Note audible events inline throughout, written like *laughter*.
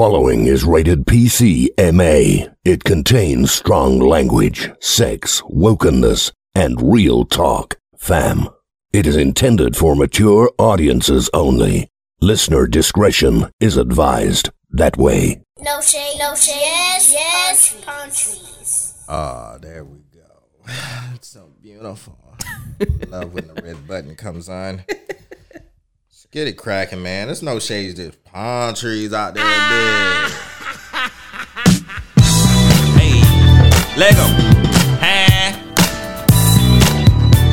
following is rated PC MA. It contains strong language, sex, wokenness, and real talk. Fam. It is intended for mature audiences only. Listener discretion is advised. That way. No shade, no shade. Yes, yes, palm trees. Ah, there we go. *sighs* It's so beautiful. *laughs* Love when the red button comes on. Let's get it cracking, man. There's no shades, just palm trees out there. big. *laughs* Hey, Lego. Huh?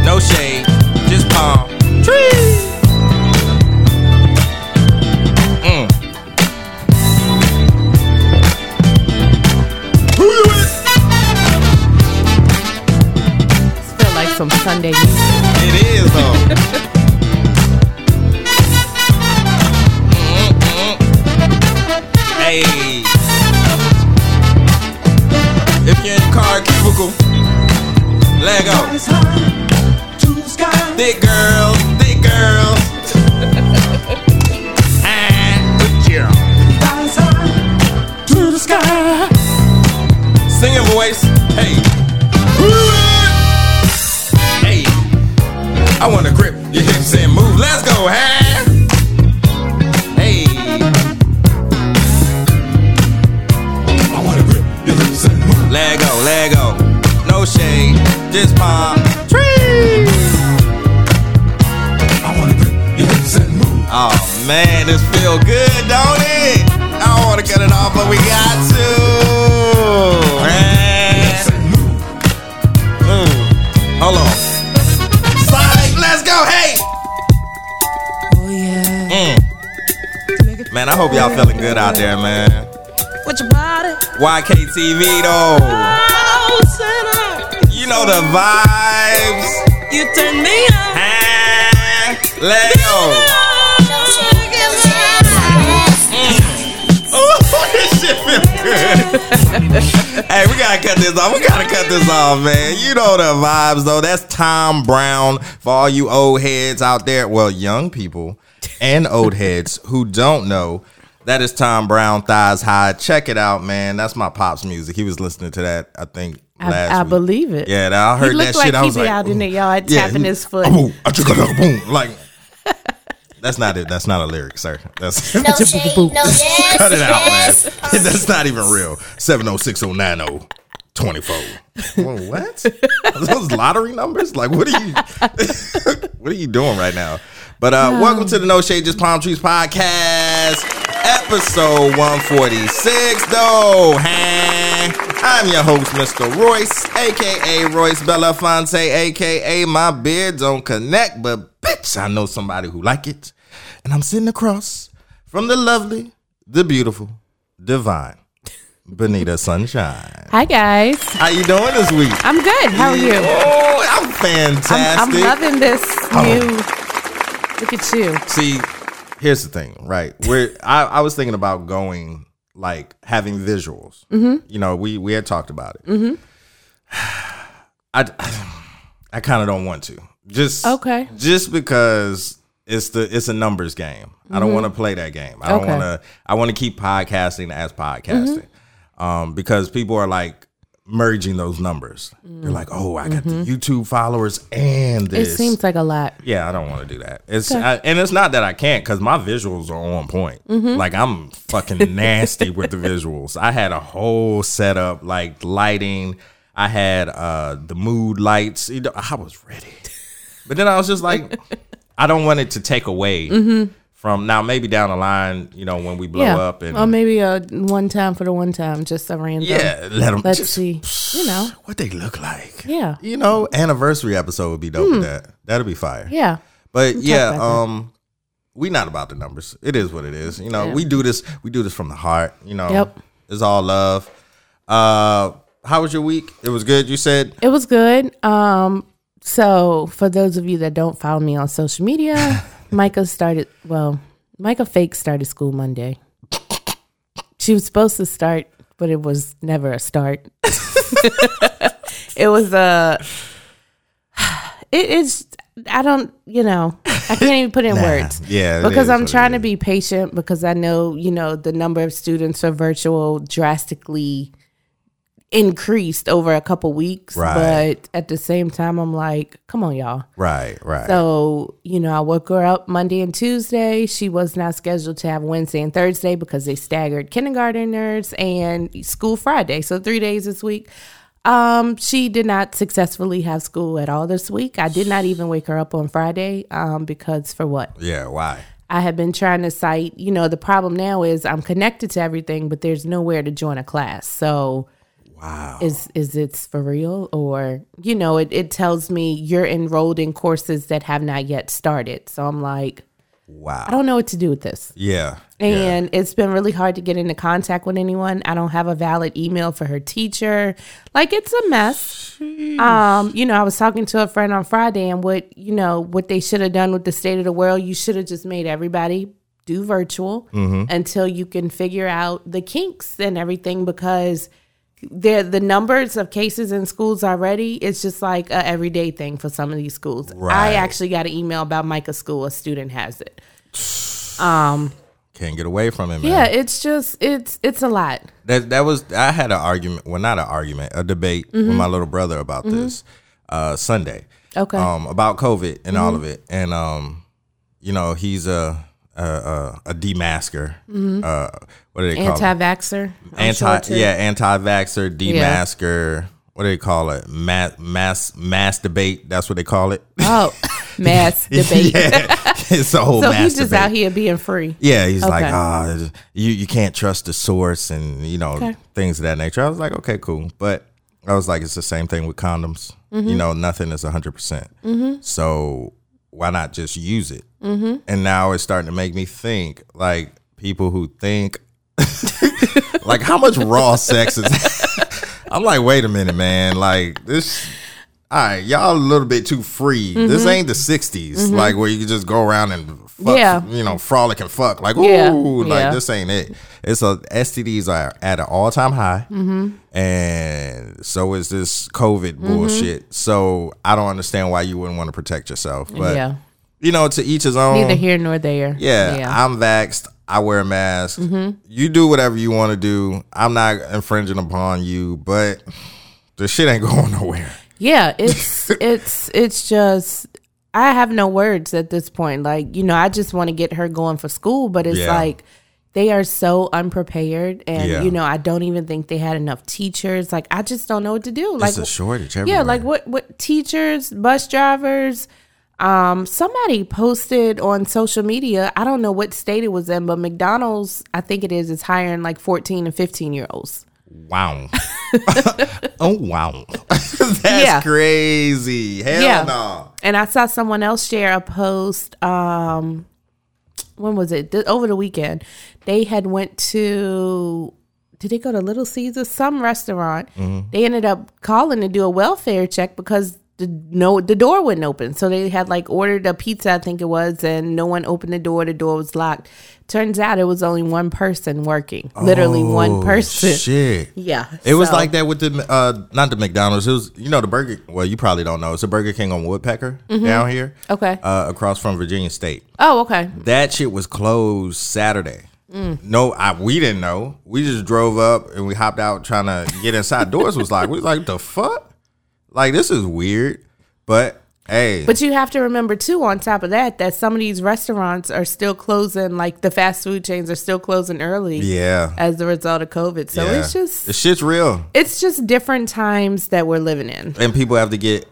No shade, just palm trees. Mm. Who you with? Feel like some Sunday music. It is though. *laughs* Hey. If you're in the car cubicle, Lego. Thick girls, thick girls. Ah, good job. To the sky. *laughs* Singing voice. Hey. Hey. I wanna grip your hips and move. Let's go. Hey. Lego, Lego. No shade, just palm trees. I wanna your hips and move. Oh man, this feel good, don't it? I don't wanna cut it off, but we got to. Man. Mm. Hold on. Sonic, let's go, hey! Oh yeah. Mm. Man, I hope y'all feeling good out there, man. With your body. YKTV though. Oh. You know the vibes. You turn me on. Ah, Lego. No shade, no shade. Yes, Ooh, this shit good. hey, we gotta cut this off. We gotta cut this off, man. You know the vibes though. That's Tom Browne for all you old heads out there. Well, young people and old heads who don't know. That is Tom Browne, Thighs High. Check it out, man. That's my pops music. He was listening to that, I think, last I, I week. believe it. Yeah, that- I heard he that looked shit. like I he was be like, out in the ooh. yard Yeah, tapping he- his foot. Boom, I took it up, boom. Like that's not it. That's not a lyric, sir. That's no *laughs* shade, no yes, *laughs* cut it out, yes, man. *laughs* That's not even real. 70609 24. Well, what? Are those lottery numbers? Like, what are you what are you doing right now? But uh welcome to the No Shade Just Palm Trees podcast, episode 146, though. Huh? I'm your host, Mr. Royce, aka Royce Belafonte, aka my beard don't connect, but bitch, I know somebody who like it. And I'm sitting across from the lovely, the beautiful, divine, Benita Sunshine. Hi guys. How you doing this week? I'm good. How are you? Oh, I'm I'm, fantastic. I'm loving this Oh. new. Look at you. See, here's the thing, right? We're I, I was thinking about going like having visuals. Mm-hmm. You know, we we had talked about it. Mm-hmm. I I kind of don't want to. Just Okay. Just because it's the it's a numbers game. I don't want to play that game. I don't Mm-hmm. Want to. I want to keep podcasting as podcasting, um, because people are like merging those numbers. They're like, oh, I got the YouTube followers and Mm-hmm. It seems like a lot. Yeah, I don't want to do that. It's I, and it's not that I can't because my visuals are on point. Like I'm fucking *laughs* nasty with the visuals. I had a whole setup, like lighting. I had uh the mood lights. You know, I was ready, but then I was just like, *laughs* I don't want it to take away from now. Maybe down the line, you know, when we blow yeah. up and or maybe a one time for the one time, just a random. yeah, let them Let's just see. You know. *sniffs* what they look like. Yeah. Hmm. you know, anniversary episode would be dope with that. That'd be fire. Yeah. But yeah, about that. um, we not about the numbers. It is what it is. You know, Yeah. we do this. We do this from the heart. You know, Yep. it's all love. Uh, how was your week? It was good. You said It was good. Um, so for those of you that don't follow me on social media, *laughs* Micah started well, Micah fake started school Monday. She was supposed to start, but it was never a start. *laughs* it was a *sighs* it is I don't, you know, I can't even put in words. Yeah, because I'm trying to be patient because I know, you know, the number of students for virtual drastically increased over a couple weeks. Right. But at the same time, I'm like, come on, y'all. Right, right. So, you know, I woke her up Monday and Tuesday. She was not scheduled to have Wednesday and Thursday because they staggered kindergarteners and school Friday. So, three days this week. Um, she did not successfully have school at all this week. I did not even wake her up on Friday um, because for what? yeah, why? I have been trying to cite, you know, the problem now is I'm connected to everything, but there's nowhere to join a class. So, Wow. is is it for real? Or you know it, it tells me you're enrolled in courses that have not yet started. So i'm like Wow. i don't know what to do with this. Yeah. and it's been really hard to get into contact with anyone. I don't have a valid email for her teacher. Like it's a mess. Um you know i was talking to a friend on friday and what you know what they should have done with the state of the world you should have just made everybody do virtual until you can figure out the kinks and everything because the the numbers of cases in schools already it's just like a everyday thing for some of these schools Right. i actually got an email about micah's school a student has it Can't get away from it, man. yeah it's just it's it's a lot That that was I had an argument, well not an argument, a debate with my little brother about this uh Sunday. Mm-hmm. Okay. Um about COVID and all of it. And um you know, he's a a a, a demasker. Uh what do they call anti-vaxxer I'm Anti sure, yeah, anti-vaxxer, demasker. What do they call it? Mass mass mass debate. That's what they call it. oh *laughs* mass debate yeah. It's a whole so mass he's just debate. out here being free Yeah, he's like, Okay. ah, you you can't trust the source and you know Okay. things of that nature. I was like, okay, cool, but I was like, it's the same thing with condoms. Mm-hmm. You know, nothing is hundred percent. So why not just use it? Mm-hmm. And now it's starting to make me think, like people who think, *laughs* like how much raw sex is. *laughs* I'm like, wait a minute, man. Like this. All right, y'all a little bit too free. This Mm-hmm. ain't the '60s, like where you can just go around and fuck, Yeah. you know, frolic and fuck. Like, ooh, Yeah, like yeah. this ain't it. It's a STDs are at an all time high, Mm-hmm. and so is this COVID bullshit. So I don't understand why you wouldn't want to protect yourself. But yeah you know, to each his own. neither here nor there Yeah, I'm vaxxed. I wear a mask. Mm-hmm. You do whatever you want to do. I'm not infringing upon you, but the shit ain't *laughs* going nowhere. Yeah, it's *laughs* it's it's just I have no words at this point. Like, you know, I just want to get her going for school, but it's Yeah. like they are so unprepared and Yeah. you know, I don't even think they had enough teachers. Like I just don't know what to do. Like it's a shortage Yeah, like what what teachers, bus drivers, um somebody posted on social media, I don't know what state it was in, but McDonald's, I think it is, is hiring like 14 and 15 year olds. Wow. *laughs* *laughs* oh wow. *laughs* That's Yeah. crazy. Hell Yeah. no. And I saw someone else share a post. Um, when was it? Th- over the weekend, they had went to. Did they go to Little Caesars? Some restaurant. They ended up calling to do a welfare check because the no the door wouldn't open. So they had like ordered a pizza, I think it was, and no one opened the door. The door was locked. Turns out it was only one person working. Literally one Oh, person. Shit. *laughs* Yeah. It was like that with the uh not the McDonald's. It was you know the Burger. Well, you probably don't know. It's a Burger King on Woodpecker down here. Mm-hmm. Okay. Uh, across from Virginia State. Oh, okay. That shit was closed Saturday. Mm. No, I we didn't know. We just drove up and we hopped out trying to get inside. Doors was like we was like the fuck. Like this is weird, but hey, But you have to remember too, on top of that, that some of these restaurants are still closing. Like the fast food chains are still closing early yeah, as a result of COVID. So yeah. it's just the shit's real, it's just different times that we're living in. and people have to get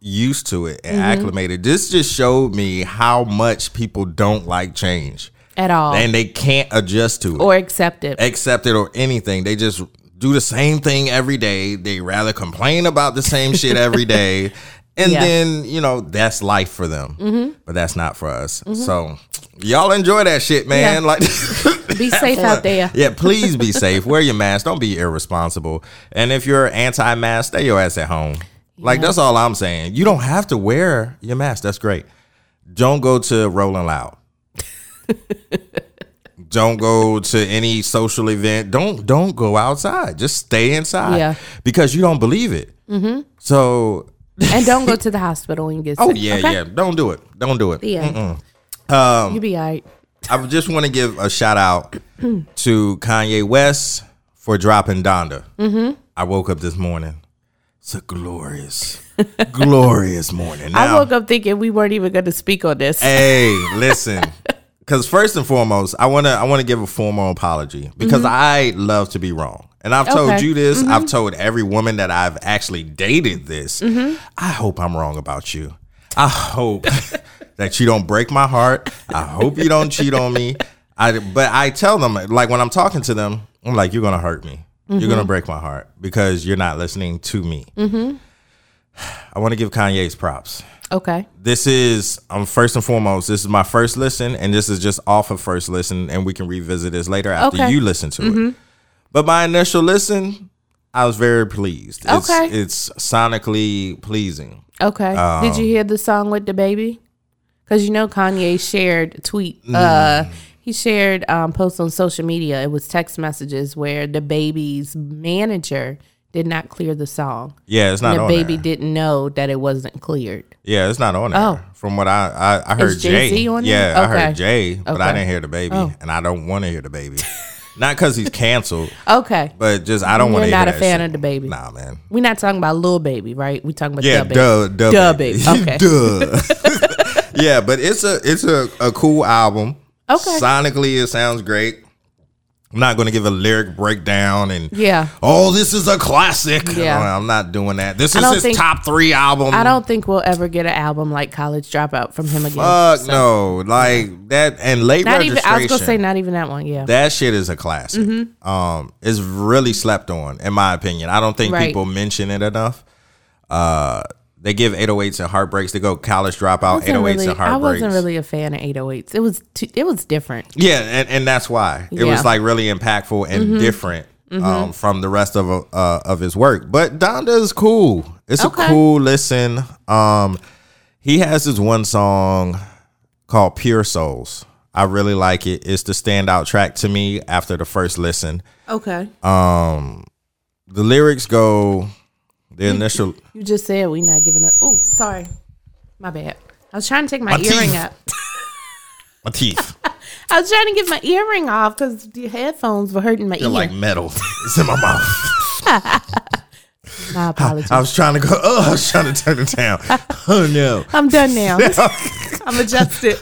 used to it and Mm-hmm. acclimated. This just showed me how much people don't like change, At all, and they can't adjust to it. or accept it. accept it or anything. They just do the same thing every day. They rather complain about the same shit every day. *laughs* And Yeah. then, you know, that's life for them. Mm-hmm. But that's not for us. Mm-hmm. So y'all enjoy that shit, man. Yeah. Like *laughs* Be safe out there. Yeah, please be safe. Wear your mask. Don't be irresponsible. And if you're anti-mask, stay your ass at home. Like that's all I'm saying. You don't have to wear your mask. That's great. Don't go to Rolling Loud. *laughs* don't go to any social event. Don't don't go outside. Just stay inside. Yeah. Because you don't believe it. Mm-hmm. So and don't go to the hospital and get *laughs* sick. Oh yeah, okay? yeah. Don't do it. Don't do it. Yeah. Um, you be all right. I just want to give a shout out *clears throat* to Kanye West for dropping Donda. Mm-hmm. I woke up this morning. It's a glorious, glorious morning. *laughs* I woke up thinking we weren't even going to speak on this. Hey, *laughs* listen. Because first and foremost, I wanna I wanna give a formal apology because I love to be wrong, and I've told Mm-hmm. Okay. Mm-hmm. you this. I've told every woman that I've actually dated this. I hope I'm wrong about you. I hope *laughs* that you don't break my heart. I hope you don't cheat on me. I but I tell them like when I'm talking to them, I'm like, you're gonna hurt me. You're Mm-hmm. gonna break my heart because you're not listening to me. *sighs* I want to give Kanye's props okay. this is um first and foremost this is my first listen and this is just off of first listen and we can revisit this later after Okay. you listen to it but my initial listen i was very pleased it's, Okay. it's sonically pleasing Okay. Did Um, you hear the song with the baby? Because you know Kanye shared a tweet. Mm. Uh, he shared um, posts on social media. It was text messages where the baby's manager did not clear the song. yeah it's not And the baby there. didn't know that it wasn't cleared. yeah it's not on there Oh. from what i i, I heard Is Jay-Z jay on there? yeah i heard jay but i didn't hear the baby Oh. and i don't want to hear the baby not because he's canceled Okay. but just i don't want to not a fan shit. of the baby. nah man We're not talking about little baby, right? We talking about Yeah, the baby. duh, duh, Duh baby. baby. *laughs* Okay. duh. *laughs* yeah, but it's a it's a, a cool album. Okay. Sonically, it sounds great. I'm not going to give a lyric breakdown and Yeah. oh, this is a classic. Yeah. I'm not doing that. This is his think- top three album. I don't think we'll ever get an album like College Dropout from him again. Fuck So- no, like that and late Not even. registration. I was gonna say not even that one. Yeah. that shit is a classic. Um, it's really slept on, in my opinion. I don't think Right. people mention it enough. Uh, they give 808s and heartbreaks. They go college dropout, 808s really- and heartbreaks. I wasn't really a fan of 808s. It was too, it was different. Yeah, and, and that's why it Yeah. Mm-hmm. was like really impactful and different um, from the rest of uh, of his work. But Donda is cool. It's Okay. a cool listen. Um, he has this one song called "Pure Souls." I really like it. It's the standout track to me after the first listen. Okay. Um, the lyrics go. The initial You just said we not giving up. Oh, sorry. My bad. I was trying to take my, My earring teeth. *laughs* out. my teeth. *laughs* I was trying to get my earring off because the headphones were hurting my They're ear. like metal. *laughs* It's in my mouth. my apologies. I was trying to go. Oh, I was trying to turn it down. Oh no. I'm done now. I'm adjusted.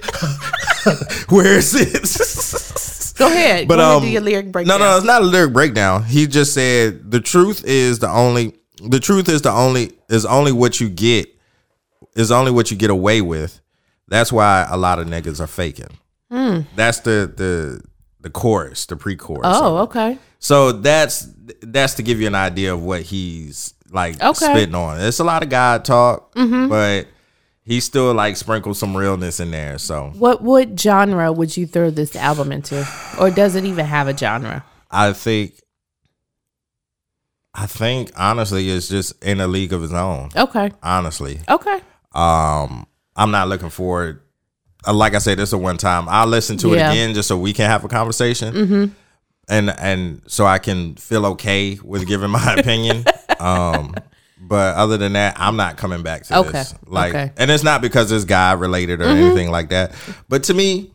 Where is it? Go ahead. But Go ahead um, do your lyric breakdown. No, no, it's not a lyric breakdown. He just said the truth is the only. The truth is the only is only what you get is only what you get away with. That's why a lot of niggas are faking. That's the the the chorus, the pre-chorus. Oh, okay. So that's that's to give you an idea of what he's like Okay. Mm-hmm. spitting on. It's a lot of God talk, but he still like sprinkles some realness in there. So What what genre would you throw this album into, or does it even have a genre? I think I think honestly it's just in a league of his own. Okay. Honestly. Okay. Um I'm not looking forward uh, like I said, this is a one time. I'll listen to Yeah. it again just so we can have a conversation. Mm-hmm. And and so I can feel okay with giving my *laughs* opinion. um but other than that, I'm not coming back to Okay. this. Like Okay. and it's not because it's guy related or Mm-hmm. anything like that. But to me,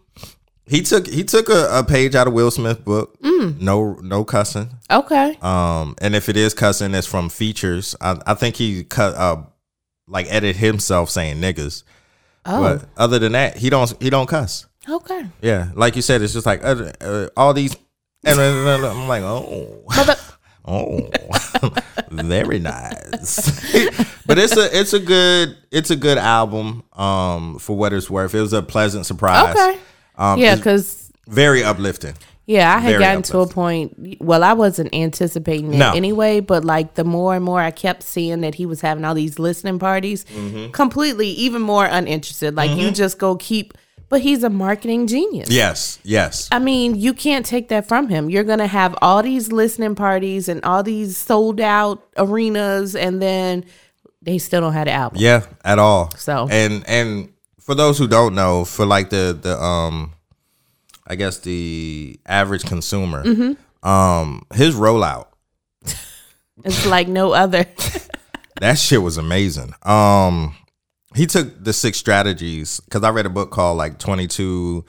he took he took a, a page out of Will Smith book. Mm. No no cussing. Okay. Um, and if it is cussing, it's from features. I, I think he cut uh like edit himself saying niggas. Oh. But other than that, he don't he don't cuss. Okay. Yeah, like you said, it's just like uh, uh, all these. *laughs* And I'm like, oh, Mother- *laughs* oh, *laughs* very nice. but it's a it's a good it's a good album. Um, for what it's worth, it was a pleasant surprise. Okay. Um, yeah, because very uplifting. yeah, I had Very gotten to a point. Well, I wasn't anticipating it No. anyway, but like the more and more I kept seeing that he was having all these listening parties, Mm-hmm. completely even more uninterested. Like you just go keep. But he's a marketing genius. Yes, yes. I mean, you can't take that from him. You're going to have all these listening parties and all these sold out arenas, and then they still don't have the album. Yeah, at all. So- and and for those who don't know, for like the the um, I guess the average consumer, Mm-hmm. um, his rollout *laughs* It's like no other. *laughs* that shit was amazing. Um, he took the six strategies because I read a book called like Twenty Two.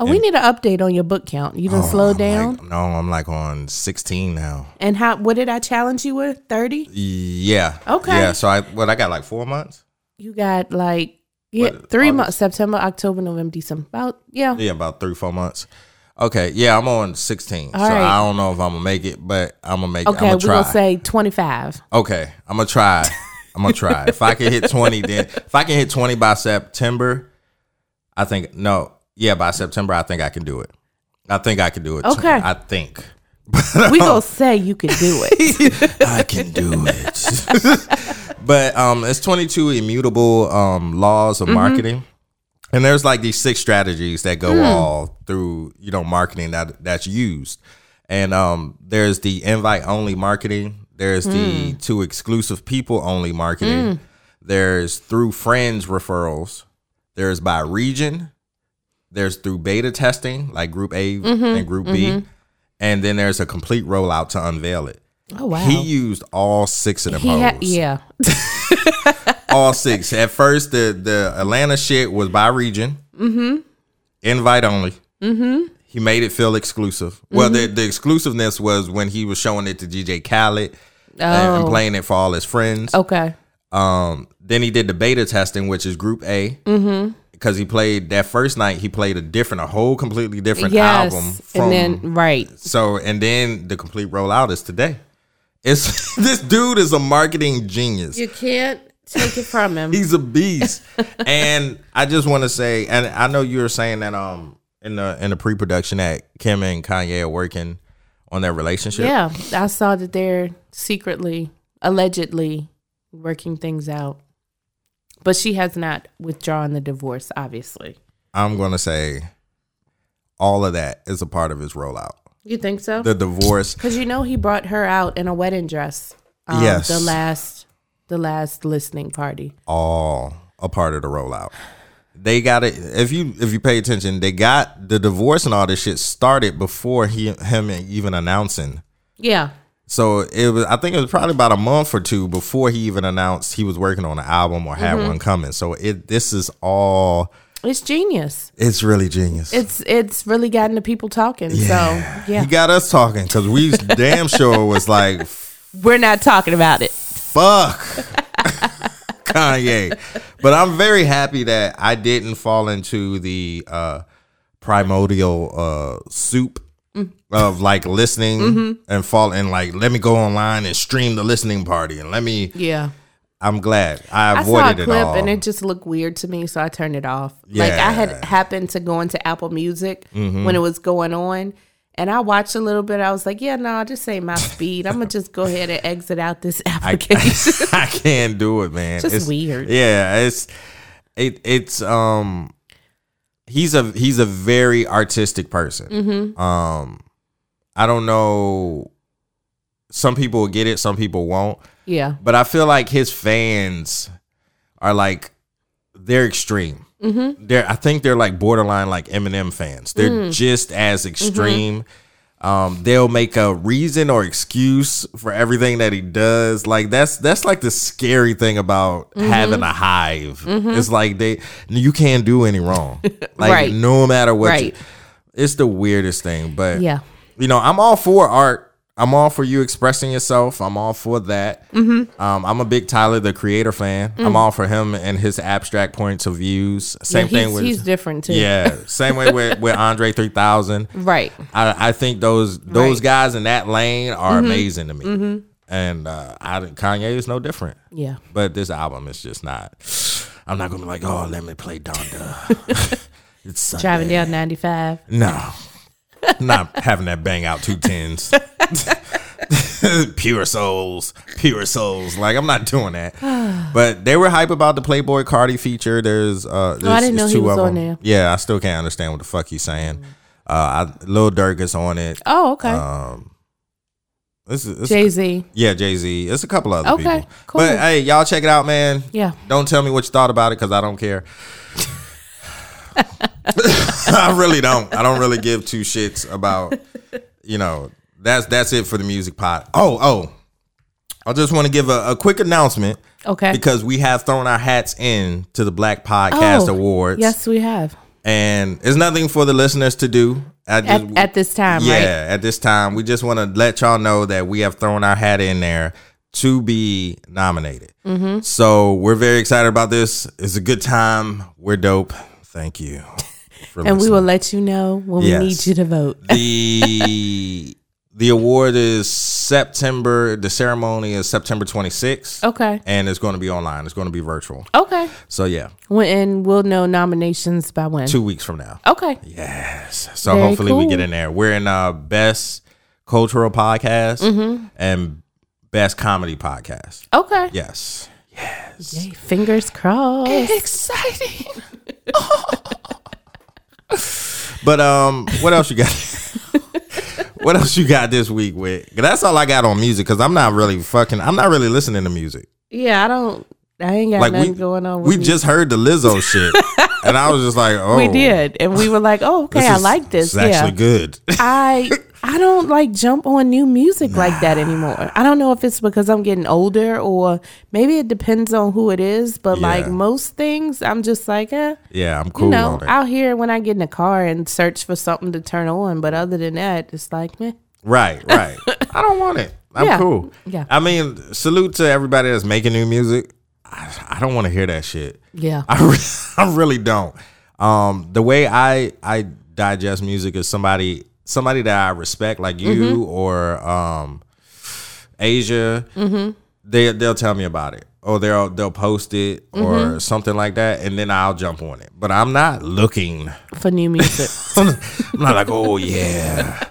Oh, we need an update on your book count. You done slow down. Like, no, I'm like on sixteen now. and how? What did I challenge you with? Thirty. Yeah. Okay. Yeah. So I what I got like four months. You got like yeah, What, three August? months: September, October, November, December. About yeah. Yeah, about three four months. Okay. Yeah, I'm on sixteen. All so right. I don't know if I'm gonna make it, but I'm gonna make it. Okay, we're gonna say twenty-five. Okay, I'm gonna try. I'm gonna *laughs* try. if I can hit 20, then if I can hit 20 by September, I think no, yeah, by September, I think I can do it. I think I can do it. Okay. I think We *laughs* gonna say you can do it. *laughs* I can do it. But um, it's 22 immutable um laws of marketing, and there's like these six strategies that go all through you know marketing that that's used, and um, there's the invite only marketing. There's the to exclusive people only marketing. There's through friends referrals. There's by region. There's through beta testing, like Group A and Group B, and then there's a complete rollout to unveil it. Oh wow. He used all six of them He hoes. had yeah. *laughs* All six. At first, the the Atlanta shit was by region. Mm-hmm. Invite only. Mm-hmm. He made it feel exclusive. Well, the, Mm-hmm. the exclusiveness was when he was showing it to DJ Khaled and, and Oh. playing it for all his friends. Okay. Um, then he did the beta testing, which is Group A. Mm-hmm. Because he played that first night, he played a different, a whole completely different Yes. album from and then right. so and then the complete rollout is today. It's *laughs* this dude is a marketing genius. You can't take it from him. *laughs* He's a beast. and I just want to say, and I know you were saying that um in the in the pre production that Kim and Kanye are working on their relationship. yeah, I saw that they're secretly, allegedly, working things out. But she has not withdrawn the divorce, obviously. I'm gonna say all of that is a part of his rollout. You think so? The divorce. Because you know he brought her out in a wedding dress. Um, Yes. The last, the last listening party. all a part of the rollout. They got it. If you if you pay attention, they got the divorce and all this shit started before he him even announcing. Yeah. So it was. I think it was probably about a month or two before he even announced he was working on an album or had one coming. So it this is all. It's genius. It's really genius. It's it's really gotten the people talking. So yeah, He got us talking because we *laughs* damn sure was like, we're not talking about it. fuck *laughs* Kanye. But I'm very happy that I didn't fall into the uh primordial uh soup of like listening and fall and like let me go online and stream the listening party and let me Yeah. I'm glad I avoided I saw a clip it all. and it just looked weird to me, so I turned it off. Yeah. Like I had happened to go into Apple Music Mm-hmm. when it was going on, and I watched a little bit. I was like, "Yeah, no, this ain't my speed. I'm gonna just go ahead and exit out this *laughs* I, application." *laughs* I can't do it, man. Just it's weird. Yeah, it's it it's um he's a he's a very artistic person. Mm-hmm. Um I don't know some people will get it, some people won't. yeah, But I feel like his fans are like they're extreme. Mm-hmm. They're I think they're like borderline like Eminem fans. They're Mm. just as Mm-hmm. extreme. Um, they'll make a reason or excuse for everything that he does. Like that's that's like the scary thing about Mm-hmm. having a hive. It's like they you can't do any wrong. *laughs* Like Right. no matter what. you- Right. it's the weirdest thing, but yeah, you know, I'm all for art. I'm all for you expressing yourself. I'm all for that. Mm-hmm. Um, I'm a big Tyler the Creator fan. I'm all for him and his abstract points of views. Same Mm. yeah, thing with he's different too. yeah. Same way with with Andre 3000. *laughs* right. I, I think those those Right. Mm-hmm. guys in that lane are amazing to me. And uh, I, Kanye is no different. Yeah, But this album is just not. I'm not gonna be like, oh, let me play Donda. *laughs* *laughs* it's Sunday. driving down 95. No. *laughs* Not having that bang out two tens. *laughs* pure souls. Pure souls. Like I'm not doing that. *sighs* but they were hype about the Playboi Carti feature. There's uh there's, Oh, I didn't know he two was on them. there. Yeah, I still can't understand what the fuck he's saying. Uh I, Lil Durk is on it. Oh, okay. Um this is, Jay Z. yeah, Jay Z. It's a couple other Okay, people. cool. But hey, y'all check it out, man. Yeah. Don't tell me what you thought about it because I don't care. *laughs* *laughs* I really don't. I don't really give two shits about, you know, that's that's it for the music pot. Oh, oh. I just want to give a, a quick announcement Okay. because we have thrown our hats in to the Black Podcast Oh, Awards. Yes, we have. and it's nothing for the listeners to do. Just, At, at this time, yeah, right? at this time, we just want to let y'all know that we have thrown our hat in there to be nominated. Mm-hmm. So we're very excited about this. It's a good time. We're dope. Thank you. For And we will let you know when Yes. we need you to vote. the *laughs* the award is September. The ceremony is September 26th. Okay. And it's going to be online. It's going to be virtual. Okay. So yeah, When, and we'll know nominations by when. two weeks from now. Okay. Yes. So Very hopefully we get in there. We're in uh best cultural podcast Mm-hmm. and best comedy podcast. Okay. Yes. Yay, fingers crossed. Exciting. *laughs* *laughs* but um, what else you got? *laughs* what else you got this week with? That's all I got on music because I'm not really fucking. I'm not really listening to music. Yeah, I don't. I ain't got Like nothing we going on. With we me. just heard the Lizzo *laughs* shit, and I was just like, oh, we did, and we were like, "Oh, okay, I is- like this." It's Yeah, actually good. I *laughs* I don't like jump on new music like that anymore. I don't know if it's because I'm getting older or maybe it depends on who it is. But like most things, I'm just like, eh, yeah, I'm cool you know, on it. out here when I get in the car and search for something to turn on. But other than that, it's like, meh. Right, right. *laughs* I don't want it. I'm Yeah, cool. yeah. I mean, salute to everybody that's making new music. I, I don't want to hear that shit. Yeah, I, re- *laughs* I really don't. Um, the way I I digest music is somebody somebody that I respect, like you Mm-hmm. or um, Asia. They they'll tell me about it, or they'll they'll post it Mm-hmm. or something like that, and then I'll jump on it. But I'm not looking. for new music. *laughs* I'm not like, oh yeah,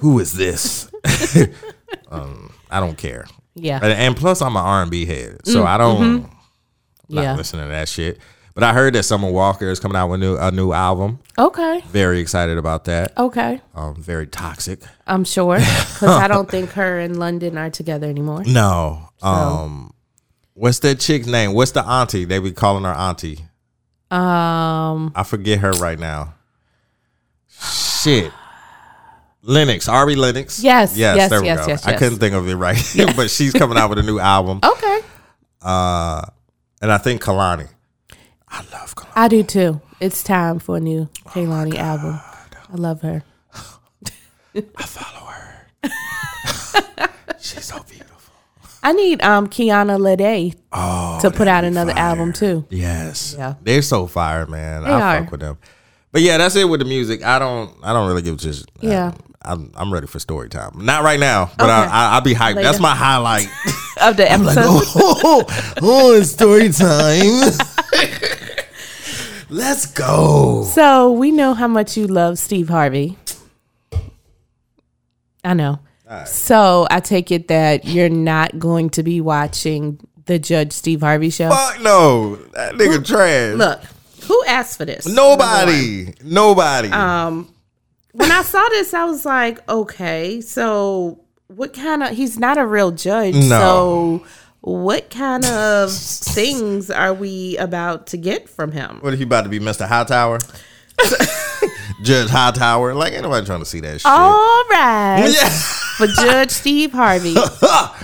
who is this? *laughs* um, I don't care. yeah, And, and plus, I'm an R&B head, so I don't not yeah. listen to that shit. But I heard that Summer Walker is coming out with a new, a new album. Okay, Very excited about that. okay. Um, very toxic. I'm sure because I don't *laughs* think her and London are together anymore. No. Um, what's that chick's name? What's the auntie? They be calling her auntie. Um, I forget her right now. Shit. Lennox, Ari Lennox. Yes, yes, there we yes, go. yes, I yes. couldn't think of it right, *laughs* but she's coming out with a new album. *laughs* okay. Uh, and I think Kehlani. I love Kehlani. I do too. It's time for a new Oh Kehlani album. I love her. I follow her. *laughs* She's so beautiful. I need um Kiana Lede Oh, to put out another album too. Yes. Yeah. They're so fire, man. They I are. fuck with them. But yeah, that's it with the music. I don't. I don't really give just. Yeah. I'm, I'm ready for story time. Not right now, but Okay. I, I, I'll be hyped. Later. That's my highlight. *laughs* Of the episode. *laughs* oh, oh, it's story time. Let's go. So we know how much you love Steve Harvey. I know. So I take it that you're not going to be watching the Judge Steve Harvey show. Fuck no. That nigga trash. Look, who asked for this? Nobody. Nobody. Um, when I saw this, I was like, okay, so what kind of? He's not a real judge, No. so what kind of things are we about to get from him? what if he about to be Mr. Hightower? *laughs* Judge Hightower. Like, ain't nobody trying to see that shit. All right, Yeah. for Judge Steve Harvey. *laughs*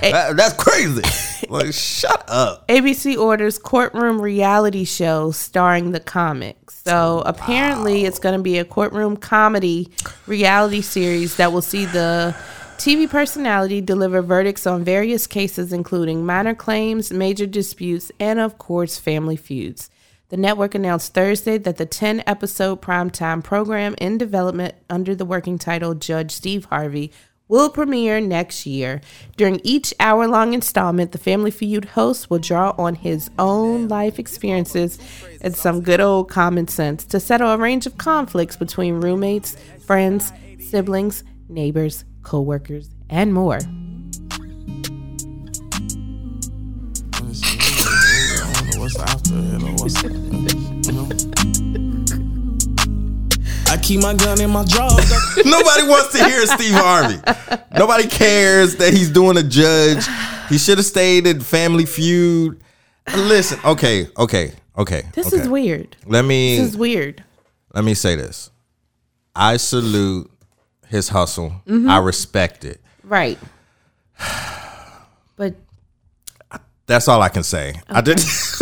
That- that's crazy. like, shut up. ABC orders courtroom reality show starring the comics. So apparently, it's going to be a courtroom comedy reality series that will see the TV personality deliver verdicts on various cases, including minor claims, major disputes, and of course, family feuds. The network announced Thursday that the 10 episode primetime program in development under the working title Judge Steve Harvey will premiere next year. During each hour long installment, the Family Feud host will draw on his own life experiences and some good old common sense to settle a range of conflicts between roommates, friends, siblings, neighbors, co workers, and more. what's after it or what's you know. I keep my gun in my drawer. *laughs* Nobody wants to hear Steve Harvey. Nobody cares that he's doing a judge. He should have stayed in Family Feud. Listen, okay, okay, okay. This okay. is weird. Let me This is weird. let me say this. I salute his hustle. Mm-hmm. I respect it. Right. But That's all I can say. I did. *laughs*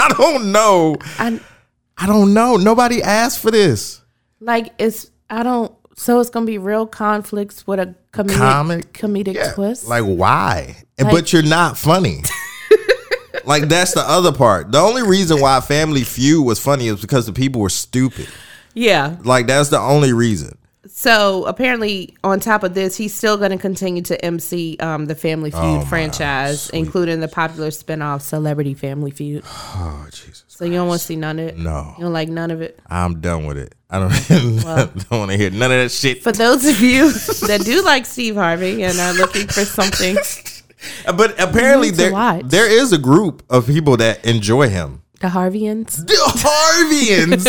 I don't know. I I don't know. Nobody asked for this. like it's I don't. So it's gonna be real conflicts with a comedic Comic? comedic Yeah. twist. Like why? And Like- but you're not funny. *laughs* like that's the other part. The only reason why Family Feud was funny is because the people were stupid. yeah. Like that's the only reason. So apparently, on top of this, he's still going to continue to MC um, the Family Feud Oh, franchise, including the popular spinoff Celebrity Family Feud. *sighs* Oh Jesus. So you don't want to see none of it. No. you don't like none of it. I'm done with it. I don't, *laughs* *laughs* don't want to hear none of that shit. For those of you *laughs* that do like Steve Harvey and are looking for something, But apparently there watch. there is a group of people that enjoy him. the Harveyans. The Harvians.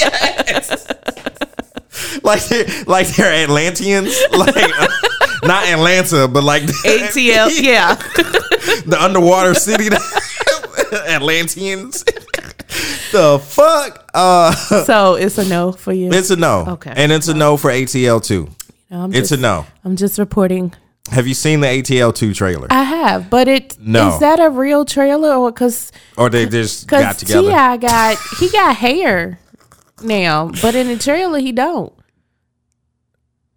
yes. Like they're, like they're Atlanteans. Like uh, not Atlanta, but like *laughs* ATL, *laughs* yeah. the underwater city *laughs* Atlanteans. the fuck? Uh so it's a no for you. it's a no. Okay. And it's a no for ATL too. I'm It's just, a no. I'm just reporting. Have you seen the ATL two trailer? I have, but it is No. that a real trailer or because Or they just got together? T.I. got he got hair now, but in the trailer he don't.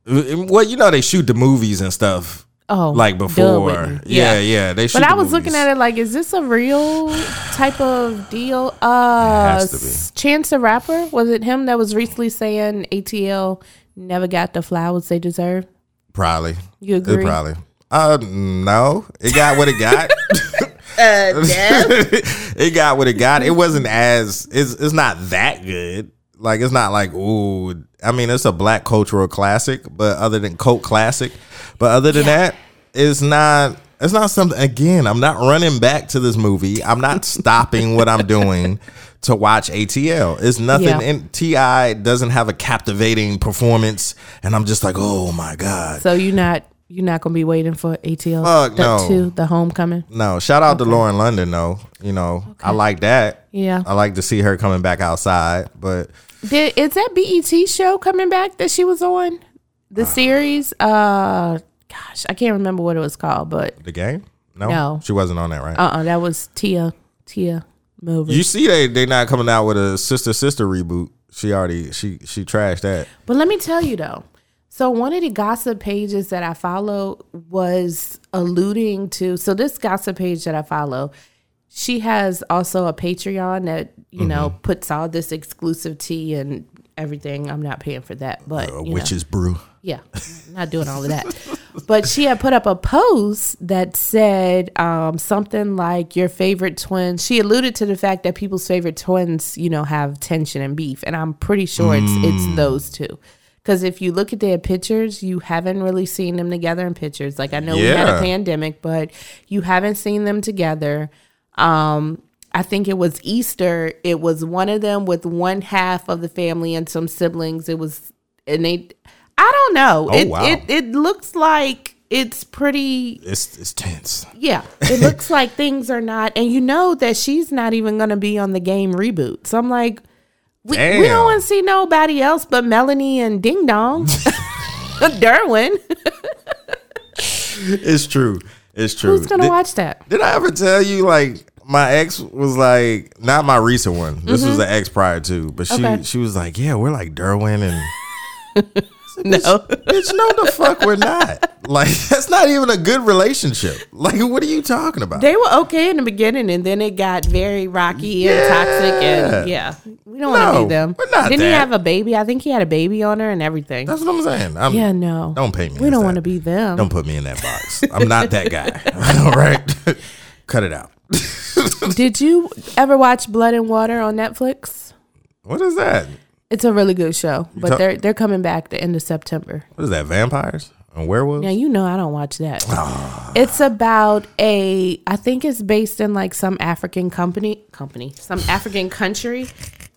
Well, you know they shoot the movies and stuff Oh, like before. Whitney. Yeah, yeah. They shoot But I was looking at it like, is this a real type of deal? *sighs* Uh, has to be. Chance the Rapper was it him that was recently saying ATL never got the flowers they deserve? Probably. You agree? probably. Uh, no. It got what it got. *laughs* Uh, *laughs* it got what it got. It wasn't as. It's it's not that good. Like it's not like ooh. I mean, it's a black cultural classic, but other than cult classic, but other than that, it's not. It's not something. Again, I'm not running back to this movie. I'm not *laughs* stopping what I'm doing to watch ATL. It's nothing. Yeah. And T.I. doesn't have a captivating performance, and I'm just like, oh my god. So you're not you're not gonna be waiting for ATL Fuck the no. two, the homecoming. No, shout out to Lauren London though. You know, I like that. Yeah. I like to see her coming back outside, but Did, is that BET show coming back that she was on? The series? Uh gosh, I can't remember what it was called, but the game? No, No. she wasn't on that, right? uh uh that was Tia Tia movie. you see, they they not coming out with a sister sister reboot. She already she she trashed that. But let me tell you though. So one of the gossip pages that I follow was alluding to so this gossip page that I follow, she has also a Patreon that, you know, Mm-hmm. puts all this exclusive tea and everything. I'm not paying for that, but Uh, you know. witch's brew. Yeah, not doing all of that. *laughs* but she had put up a post that said um, something like your favorite twins. She alluded to the fact that people's favorite twins, you know, have tension and beef, and I'm pretty sure it's Mm. it's those two. Because if you look at their pictures, you haven't really seen them together in pictures. Like I know we had a pandemic, but you haven't seen them together. Um, I think it was Easter. It was one of them with one half of the family and some siblings. It was, and they, I don't know. Oh, it, wow. it it looks like it's pretty. It's it's tense. Yeah, it *laughs* looks like things are not, and you know that she's not even going to be on the game reboot. So I'm like, we, we don't want to see nobody else but Melanie and Ding Dong, *laughs* *laughs* Derwin. It's true. It's true. Who's gonna did, watch that? Did I ever tell you like my ex was like not my recent one. This was the ex prior to, but she Mm-hmm. Okay. she was like, yeah, we're like Derwin and *laughs* No. bitch, no the fuck we're not. Like *laughs* that's not even a good relationship. Like what are you talking about? They were okay in the beginning, and then it got very rocky and toxic. And yeah, we don't want to No, be them. we're not Didn't he have a baby? I think he had a baby on her and everything. That's what I'm saying. I'm, yeah, no. Don't pay me. We don't want to be them. Don't put me in that box. I'm not that guy. *laughs* All right, *laughs* cut it out. Did you ever watch Blood and Water on Netflix? What is that? It's a really good show, but ta- they're they're coming back the end of September. What is that? Vampires and werewolves? Now you know I don't watch that. Ah. It's about a I think it's based in like some African company company, some African country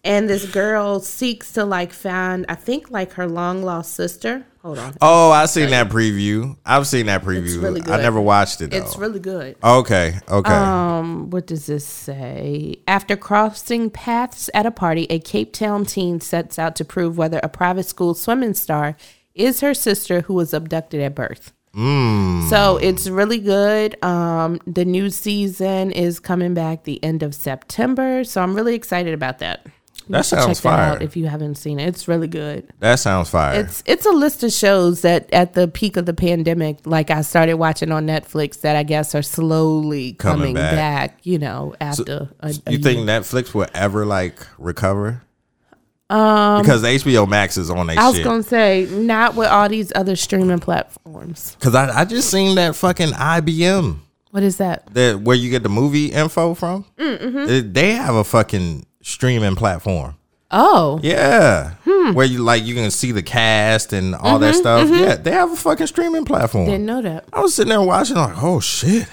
and this girl seeks to like find I think like her long lost sister. Hold on. Oh, I've seen that preview. I've seen that preview. really I never watched it though. It's really good. okay. Okay. Um, what does this say? After crossing paths at a party, a Cape Town teen sets out to prove whether a private school swimming star is her sister who was abducted at birth. Mm. So it's really good. Um, the new season is coming back the end of September, so I'm really excited about that. You That sounds check that out fire. if you haven't seen it. It's really good. That sounds fire. It's it's a list of shows that at the peak of the pandemic, like I started watching on Netflix, that I guess are slowly Coming coming, back. back. You know, after a, a you think year. Netflix will ever like recover? Um, because HBO Max is on that I was shit. gonna say not with all these other streaming platforms. Because I, I just seen that fucking IMDb What is that? that where you get the movie info from. Mm-hmm. They have a fucking streaming platform. Oh, Yeah, Hmm. where you like you can see the cast and all Mm-hmm, that stuff. Yeah, they have a fucking streaming platform. didn't know that. I was sitting there watching, like, oh shit,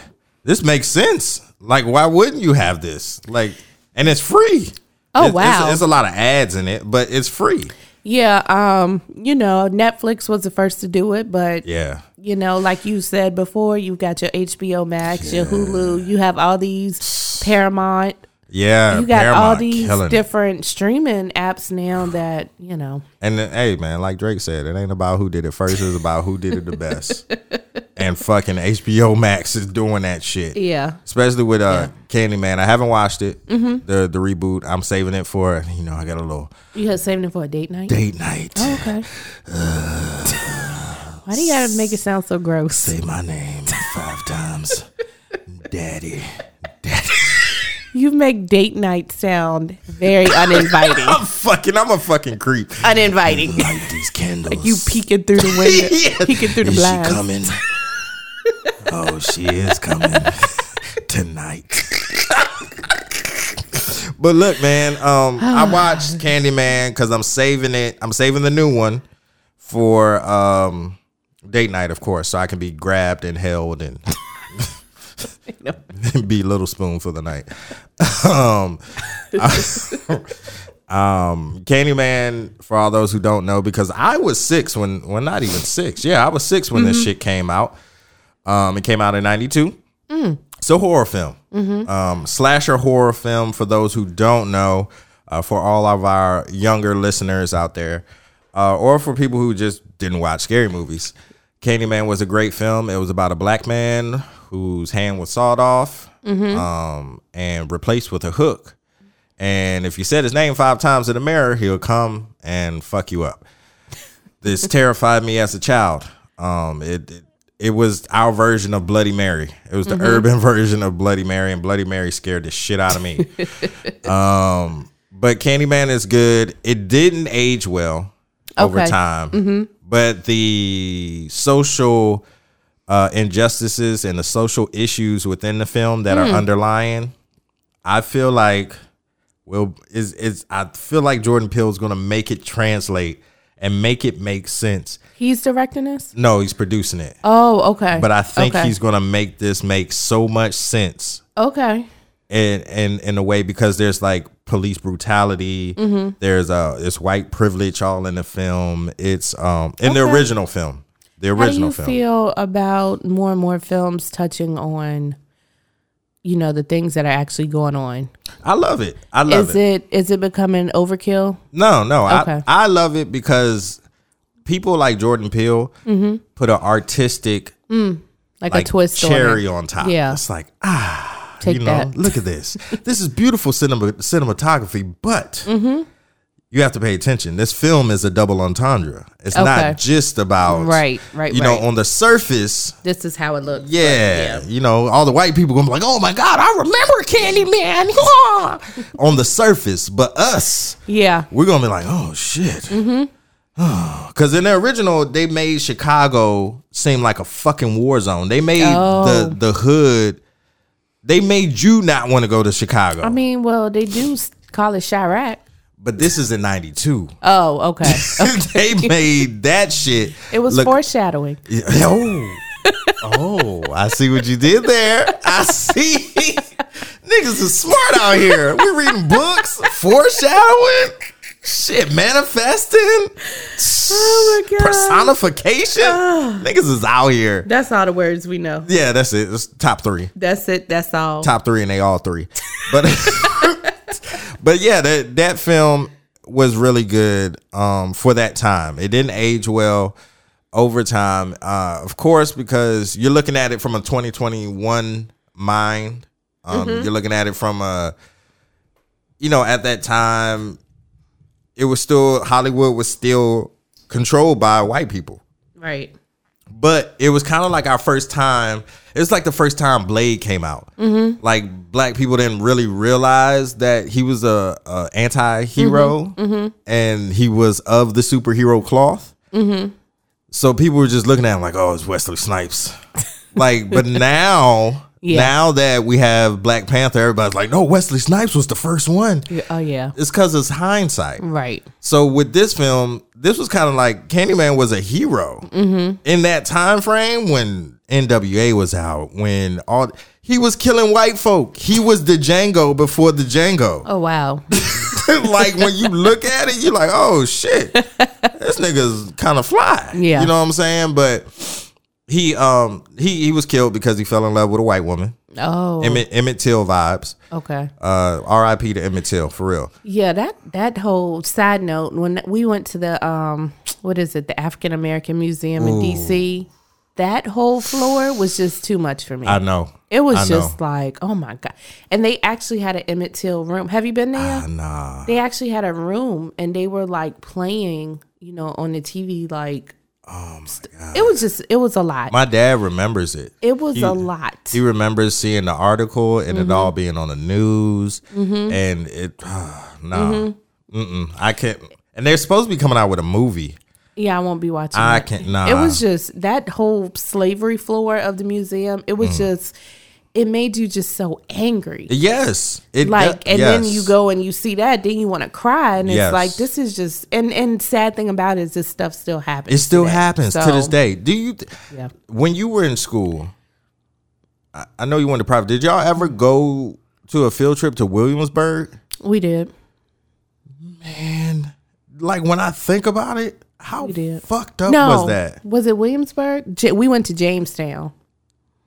this makes sense. Like, why wouldn't you have this? Like, and it's free. Oh, it's- wow. It's, a lot of ads in it, but it's free. Yeah, um, you know, Netflix was the first to do it, but Yeah, you know, like you said before, you've got your HBO Max, your Hulu, you have all these Paramount, yeah. you got all these it. different streaming apps now that you know. And then, hey, man, like Drake said, it ain't about who did it first. It's about who did it the best. *laughs* and fucking HBO Max is doing that shit. Yeah, Especially with uh Candyman. I haven't watched it. The the reboot. I'm saving it for you know I got a little you had saving it for a date night. date night. Oh, okay. *sighs* Why do you gotta make it sound so gross? Say my name five times, *laughs* Daddy. Daddy. You make date night sound very uninviting. *laughs* I'm fucking. I'm a fucking creep. uninviting. Light these candles. You peeking through the window, *laughs* Yeah. peeking through the Is she coming? oh, she is coming *laughs* tonight. but look, man, um, I watched Candyman because I'm saving it. I'm saving the new one for um, date night, of course, so I can be grabbed and held and *laughs* *laughs* be little spoon for the night. *laughs* um, um, Candyman, for all those who don't know, because I was six when, well, not even six. Yeah, I was six when this shit came out. Um, it came out in '92. It's a horror film, um, slasher horror film. For those who don't know, uh, for all of our younger listeners out there, uh, or for people who just didn't watch scary movies, Candyman was a great film. It was about a black man whose hand was sawed off um, and replaced with a hook. And if you said his name five times in the mirror, he'll come and fuck you up. This *laughs* terrified me as a child. Um, it, it it was our version of Bloody Mary. It was the urban *laughs* version of Bloody Mary, and Bloody Mary scared the shit out of me. *laughs* um, but Candyman is good. It didn't age well over Okay. time, but the social uh, injustices and the social issues within the film that are underlying, I feel like well is is I feel like Jordan Peele is going to make it translate and make it make sense. He's directing this. No, he's producing it. Oh, okay. But I think okay. he's going to make this make so much sense okay. in in in a way because there's like police brutality. Mm-hmm. There's uh it's white privilege all in the film. It's um in the original film. The original How do you film. feel about more and more films touching on, you know, the things that are actually going on? I love it. I love Is it. it is it becoming overkill? No, no. Okay. I I love it because people like Jordan Peele Mm-hmm. put an artistic Like, like a twist cherry on, on, top. Yeah. It's like ah. Take you know, that. look at this. This is beautiful cinema cinematography, but Mm-hmm. You have to pay attention. This film is a double entendre. It's Okay. not just about Right, right, You know, on the surface, This is how it looks. but yeah, you know, all the white people gonna be like, "Oh my god, I remember Candyman." *laughs* *laughs* on the surface, but us, Yeah. we're gonna be like, "Oh shit." Mm-hmm. *sighs* Because in the original, they made Chicago seem like a fucking war zone. They made Oh. the the hood. They made you not want to go to Chicago. I mean, well, they do call it Chiraq. But this is in '92. Oh, okay. *laughs* they made that shit. It was look- foreshadowing. Oh, oh! I see what you did there. I see. Niggas is smart out here. We reading books, foreshadowing, shit, manifesting, Oh my god. personification. Niggas is out here. That's all the words we know. Yeah, that's it. It's top three, That's it. That's all. top three, and they all three. But *laughs* *laughs* but yeah, that that film was really good um, for that time. It didn't age well. over time. Uh, of course, because you're looking at it from a 2021 mind. Um, Mm-hmm. You're looking at it from a, you know, at that time, it was still Hollywood was still controlled by white people. Right. But it was kind of like our first time. It was like the first time Blade came out. Mm-hmm. Like black people didn't really realize that he was a, a anti-hero Mm-hmm. and he was of the superhero cloth. Mm-hmm. So people were just looking at him like, "Oh, it's Wesley Snipes." *laughs* like, but now, Yeah. now that we have Black Panther, everybody's like, "No, Wesley Snipes was the first one." Oh yeah. It's because it's hindsight. Right. So with this film, this was kind of like Candyman was a hero mm-hmm. in that time frame when NWA was out. When all he was killing white folk, he was the Django before the Django. Oh wow. *laughs* like when you look at it, you're like, oh shit, *laughs* this nigga's kind of fly. Yeah. you know what I'm saying? But he um he he was killed because he fell in love with a white woman. Oh. Emmett Emmett Till vibes. Okay. Uh, R.I.P. to Emmett Till for real. Yeah, that that whole side note when we went to the um what is it, the African American Museum in DC, that whole floor was just too much for me. I know. it was I just know. like, oh my god. And they actually had an Emmett Till room. Have you been there? Ah, Nah. they actually had a room and they were like playing, you know, on the TV like Oh my god. it was just it was a lot. My dad remembers it. it was he- a lot. He remembers seeing the article and Mm-hmm. it all being on the news, and it *sighs* no, mm-mm, I can't. And they're supposed to be coming out with a movie. Yeah, I won't be watching. It. I it. can't- nah. It was just that whole slavery floor of the museum. It was Mm. just, it made you just so angry. Yes, it Like, and then you go and you see that, then you want to cry, and it's like this is just. And and sad thing about it is this stuff still happens. It still today. happens to this day. Do you? Yeah, When you were in school, I, I know you went to private. Did y'all ever go to a field trip to Williamsburg? we did. Man, like when I think about it, how fucked up No, was that? Was it Williamsburg? We went to Jamestown.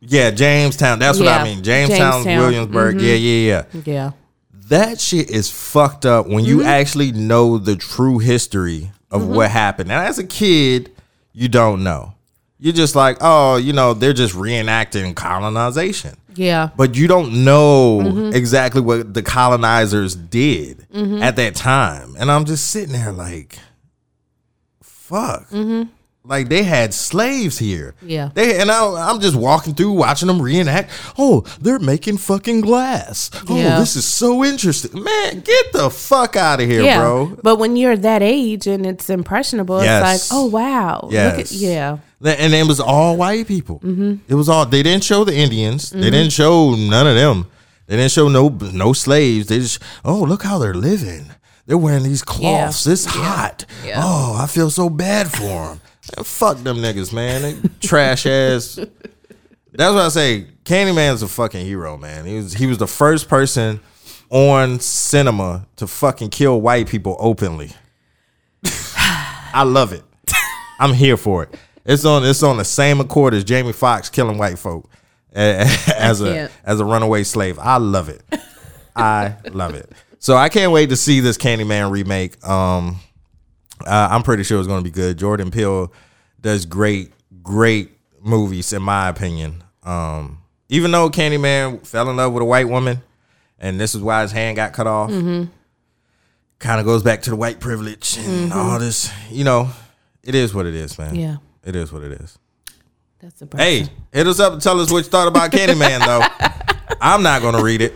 Yeah, Jamestown. That's what I mean. Jamestown, Jamestown. Williamsburg. Yeah, yeah, yeah. Yeah, That shit is fucked up when Mm-hmm. you actually know the true history of what happened. And as a kid, you don't know. You're just like, oh, you know, they're just reenacting colonization. yeah. But you don't know Mm-hmm. exactly what the colonizers did at that time. And I'm just sitting there like, fuck. Like they had slaves here. Mm-hmm. Yeah. They and I, I'm just walking through, watching them reenact. Oh, they're making fucking glass. Oh, Yeah. this is so interesting, man. Get the fuck out of here, yeah, bro. but when you're that age and it's impressionable, Yes. it's like, oh wow, Look Yes. at, yeah, And it was all white people. Mm-hmm. It was all. They didn't show the Indians. They didn't show none of them. They didn't show no no slaves. They just oh look how they're living. They're wearing these cloths. It's hot. Yeah. Oh, I feel so bad for them. Fuck them niggas, man. They trash ass. That's what I say. Candyman's a fucking hero, man. He was he was the first person on cinema to fucking kill white people openly. I love it. I'm here for it. It's on it's on the same accord as Jamie Foxx killing white folk as a as a runaway slave. I love it. I love it. So I can't wait to see this Candyman remake. Um, uh, I'm pretty sure it's going to be good. Jordan Peele does great, great movies in my opinion. Um, even though Candyman fell in love with a white woman, and this is why his hand got cut off. Kind of goes back to the white privilege and all this. You know, it is what it is, man. yeah. It is what it is. That's a. Hey, hit us up and tell us what you thought about Candyman, though. *laughs* I'm not gonna read it.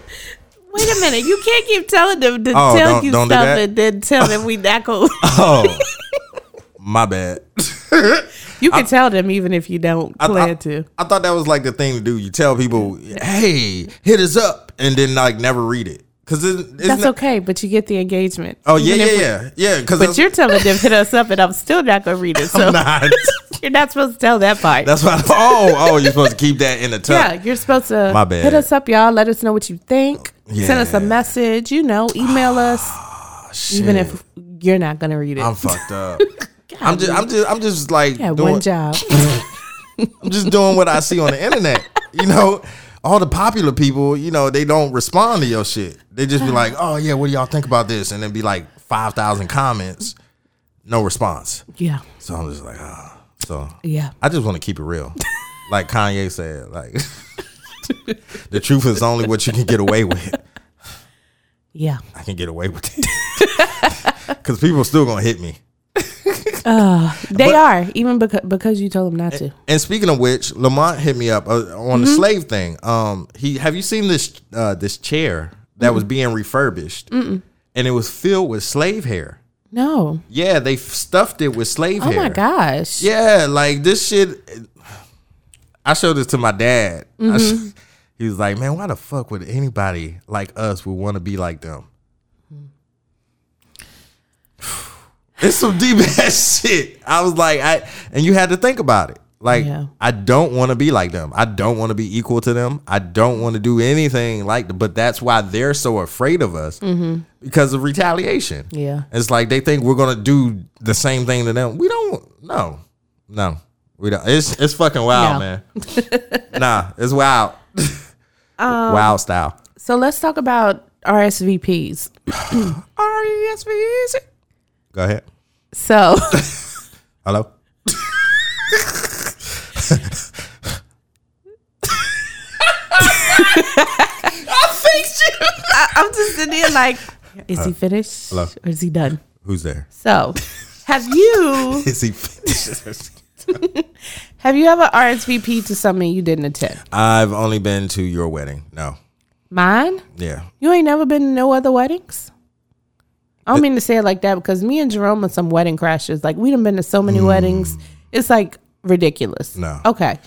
Wait a minute. You can't keep telling them to Oh, tell don't- you don't do and then tell them we not going *laughs* Oh, my bad. *laughs* You can tell them even if you don't I- plan I, to. I thought that was like the thing to do. You tell people, "Hey, hit us up," and then like never read it because it, it's That's not- okay, but you get the engagement. Oh yeah, Even yeah, we- yeah, yeah. Because But you're telling them hit us up, and I'm still not gonna read it. *laughs* So not. *laughs* you're not supposed to tell that part. That's why. *laughs* Oh, oh, you're supposed to keep that in the tuck. yeah, you're supposed to My bad. hit us up, y'all. Let us know what you think. Send us a message. You know, email us, ah, even Shit. if you're not gonna read it. I'm fucked up. I'm just, I'm just, I'm just like yeah, doing, one job. *laughs* I'm just doing what I see on the internet. You know, all the popular people, you know, they don't respond to your shit. They just be like, "Oh yeah, what do y'all think about this?" And then be like five thousand comments, no response. yeah. So I'm just like, ah, So Yeah. I just want to keep it real. like Kanye said, like *laughs* the truth is only what you can get away with. Yeah. I can get away with it. *laughs* Cause people still gonna hit me. They are, even because because you told them not to. And speaking of which, Lamont hit me up uh, on the slave thing. Um, he have you seen this uh, this chair that was being refurbished, and it was filled with slave hair. No. Yeah, they stuffed it with slave Oh hair. Oh my gosh. Yeah, like this shit. I showed this to my dad. Mm-hmm. sh- he was like, "Man, why the fuck would anybody like us would want to be like them?" It's some deep *laughs* ass shit. I was like, I and you had to think about it. Like, Yeah. I don't want to be like them. I don't want to be equal to them. I don't want to do anything like them. But that's why they're so afraid of us because of retaliation. Mm-hmm. Yeah. It's like they think we're gonna do the same thing to them. We don't. No, no, we don't. It's it's fucking wild, No. man. *laughs* nah, it's wild. *laughs* Um, wild style. So let's talk about RSVPs. R-E-S-V-E-S. *clears throat* Go ahead. So *laughs* Hello. *laughs* I, faked you. I'm just sitting here like, is he uh, finished? hello? Or is he done? Who's there? So have you *laughs* Is he finished? have you ever RSVP to something you didn't attend? I've only been to your wedding. No. Mine? Yeah. You ain't never been to no other weddings? I don't mean to say it like that because me and Jerome are some wedding crashes. Like we done been to so many weddings. It's like ridiculous. No. Okay.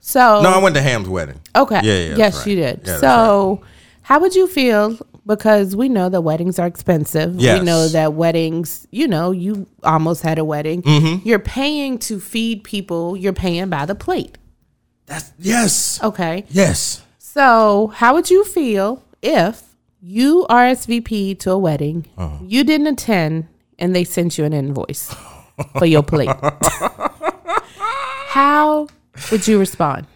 So No, I went to Ham's wedding. Okay. Yeah, yeah, yes, that's you right. did. Yeah, that's so, how would you feel? Because we know that weddings are expensive. Yes. We know that weddings, you know, you almost had a wedding. Mm-hmm. You're paying to feed people, you're paying by the plate. That's yes. Okay. Yes. So, how would you feel if you RSVP to a wedding, Uh-huh. you didn't attend, and they sent you an invoice for your plate? *laughs* how would you respond?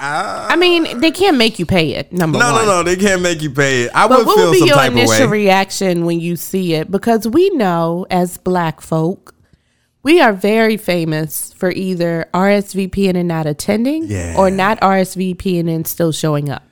I mean, they can't make you pay it. Number No, one. no, no. They can't make you pay it. I But would what feel would be your initial reaction when you see it? Because we know as black folk, we are very famous for either RSVPing and not attending Yeah. or not RSVPing and still showing up.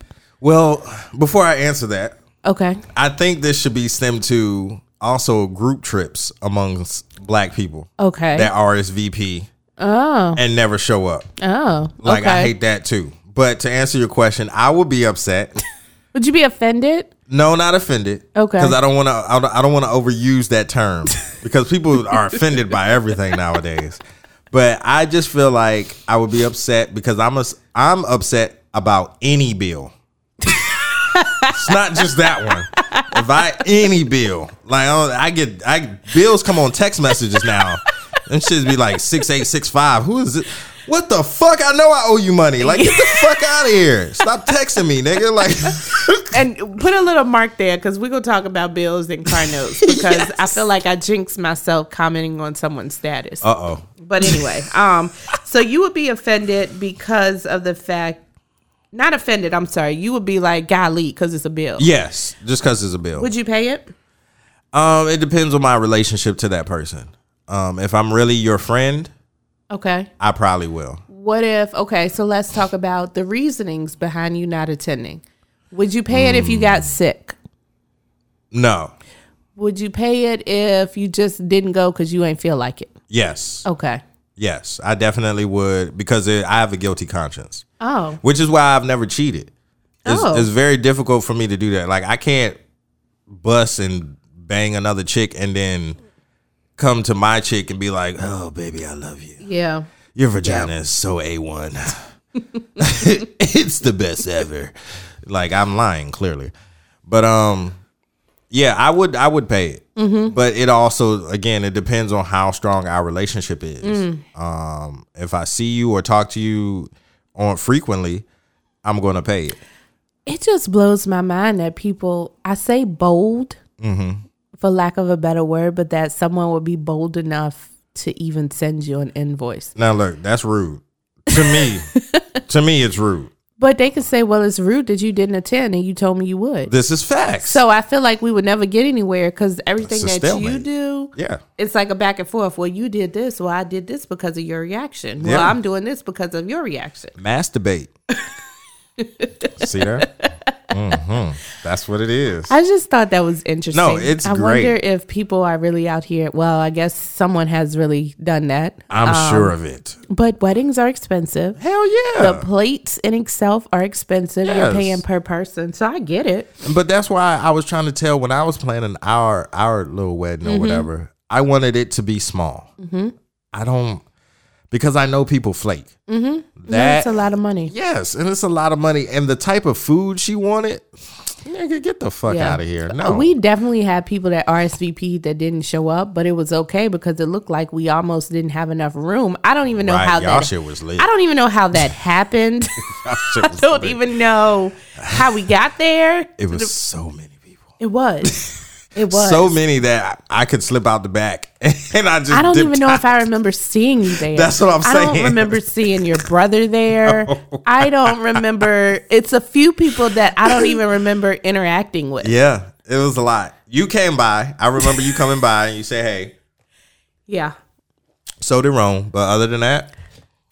Well, before I answer that, Okay. I think this should be stemmed to also group trips amongst black people Okay. that RSVP oh. and never show up. Oh. Like okay. I hate that too. But to answer your question, I would be upset. *laughs* Would you be offended? No, not offended. Okay. Because I don't want to. I don't- I don't want to overuse that term *laughs* because people are offended by everything nowadays. But I just feel like I would be upset because I'm a, I'm upset about any bill. It's not just that one. If I any bill, like I, get, I bills come on text messages now. Them shits be like six eight six five. Who is it? What the fuck? I know I owe you money. Like get the fuck out of here. Stop texting me, nigga. Like. *laughs* And put a little mark there because we're going to talk about bills and car notes because *laughs* I feel like I jinxed myself commenting on someone's status. Uh oh. But anyway, um, so you would be offended because of the fact, not offended. I'm sorry. You would be like, golly, because it's a bill. Yes, just because it's a bill. Would you pay it? um, it depends on my relationship to that person. Um, if I'm really your friend, Okay. I probably will. What if? Okay, so let's talk about the reasonings behind you not attending. Would you pay it if you got sick? No. Would you pay it if you just didn't go because you ain't feel like it? Yes. Okay. Yes, I definitely would because it, I have a guilty conscience, Oh. which is why I've never cheated. It's, Oh. it's very difficult for me to do that. Like I can't bust and bang another chick and then come to my chick and be like, "Oh, baby, I love you. Yeah. Your vagina is so a one. *laughs* it's the best ever." Like I'm lying clearly, but um, yeah, I would I would pay it, mm-hmm. but it also again it depends on how strong our relationship is. Mm. Um, if I see you or talk to you on frequently, I'm gonna pay it. It just blows my mind that people, I say bold, mm-hmm. for lack of a better word, but that someone would be bold enough to even send you an invoice. Now look, that's rude to me. *laughs* to me, it's rude. But they could say, "Well, it's rude that you didn't attend and you told me you would." This is facts. so I feel like we would never get anywhere because everything that you do, yeah. it's like a back and forth. Well, you did this. Well, I did this because of your reaction. Well, Yeah. I'm doing this because of your reaction. Masturbate. *laughs* See there? Hmm That's what it is. I just thought that was interesting. No, it's I great. wonder if people are really out here. Well, I guess someone has really done that. I'm Um, sure of it. But weddings are expensive. Hell yeah. The plates in itself are expensive. You're paying per person, so I get it. But that's why I was trying to tell when I was planning our our little wedding or Mm-hmm. whatever. I wanted it to be small. I don't because I know people flake. Mm-hmm. That's a lot of money. yes, and it's a lot of money. And the type of food she wanted, nigga, get the fuck Yeah. out of here. No, We definitely had people that RSVP that didn't show up, but it was okay because it looked like we almost didn't have enough room. I don't even know Right, how y'all that shit was lit. I don't even know how that *laughs* happened. *laughs* I don't lit. even know how we got there. It was so many people. It was. *laughs* It was. So many that I could slip out the back, *laughs* and I just. I don't even know out. if I remember seeing you there. That's what I'm saying. I don't remember seeing your brother there. *laughs* Oh. I don't remember. It's a few people that I don't even remember interacting with. Yeah, it was a lot. You came by. I remember you coming by, and you say, "Hey." Yeah. So did Rome, but other than that,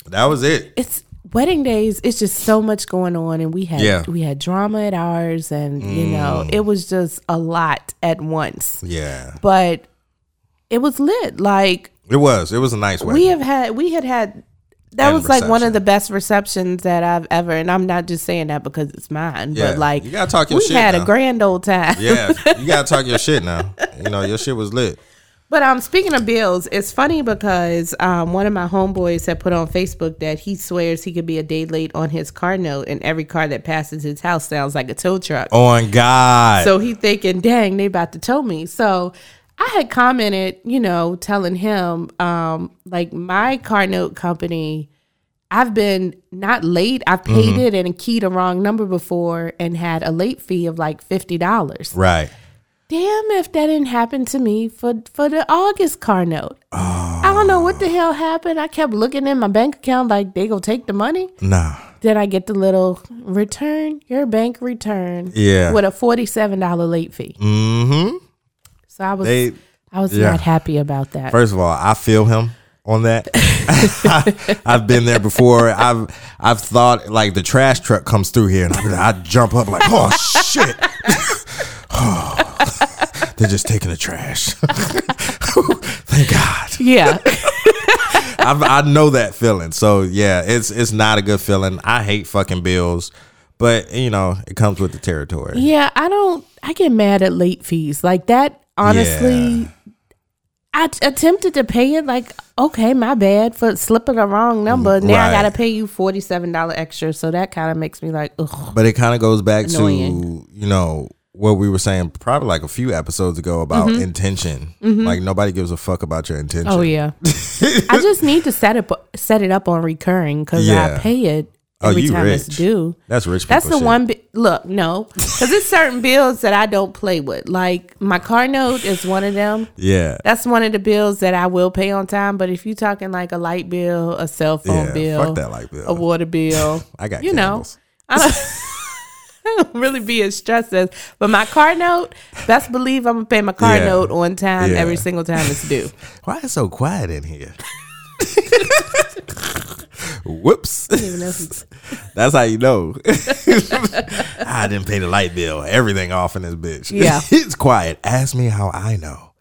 that was it. It's wedding days. It's just so much going on, and we had Yeah. we had drama at ours, and you know mm. it was just a lot at once. Yeah, But it was lit. Like it was. It was a nice wedding. we have had we had had that was like one of the best receptions that I've ever and I'm not just saying that because it's mine Yeah, but like you gotta talk your we shit had now. a grand old time yeah, you gotta talk your *laughs* shit now. You know your shit was lit. But um speaking of bills it's funny because um one of my homeboys had put on Facebook that he swears he could be a day late on his car note and every car that passes his house sounds like a tow truck On God. So he thinking, dang, they about to tow me. So I had commented, you know, telling him, um, like my car note company, I've been not late. I've paid Mm-hmm. it and keyed a wrong number before and had a late fee of like fifty dollars. right. Damn if that didn't happen to me for for the August car note. Oh. I don't know what the hell happened. I kept looking in my bank account like they gonna take the money. Nah. Then I get the little return your bank return. Yeah. With a forty seven dollar late fee. Mm-hmm. So I was They. I was yeah. not happy about that. First of all, I feel him on that. *laughs* *laughs* I've been there before. I've I've thought like the trash truck comes through here, and I, I jump up like, oh shit. *sighs* They're just taking the trash. *laughs* Thank God. yeah. *laughs* I, I know that feeling. So yeah, it's it's not a good feeling. I hate fucking bills, but you know it comes with the territory. yeah, I don't I get mad at late fees. Like that honestly Yeah. I t- attempted to pay it like okay, my bad for slipping a wrong mm, number. Now I got to pay you $47 extra, so that kind of makes me like ugh. But it kind of goes back Annoying. to you know what we were saying probably like a few episodes ago about intention. Like nobody gives a fuck about your intention. Mm-hmm. Oh yeah. *laughs* I just need to set it set it up on recurring cuz Yeah. I pay it Oh, every you time it's due. That's rich That's the shit. one. Bi- look, no, because it's certain bills that I don't play with. Like my car note is one of them. Yeah. That's one of the bills that I will pay on time. But if you're talking like a light bill, a cell phone Yeah, bill, fuck that light bill. a water bill, *laughs* I got you candles. know, I *laughs* *laughs* really be as stressed as. But my car note, best believe I'm gonna pay my car Yeah. note on time Yeah. every single time it's due. *laughs* Why is it so quiet in here? *laughs* Whoops. Even if it's- That's how you know. I didn't pay the light bill. Everything off in this bitch. Yeah. it's quiet. Ask me how I know.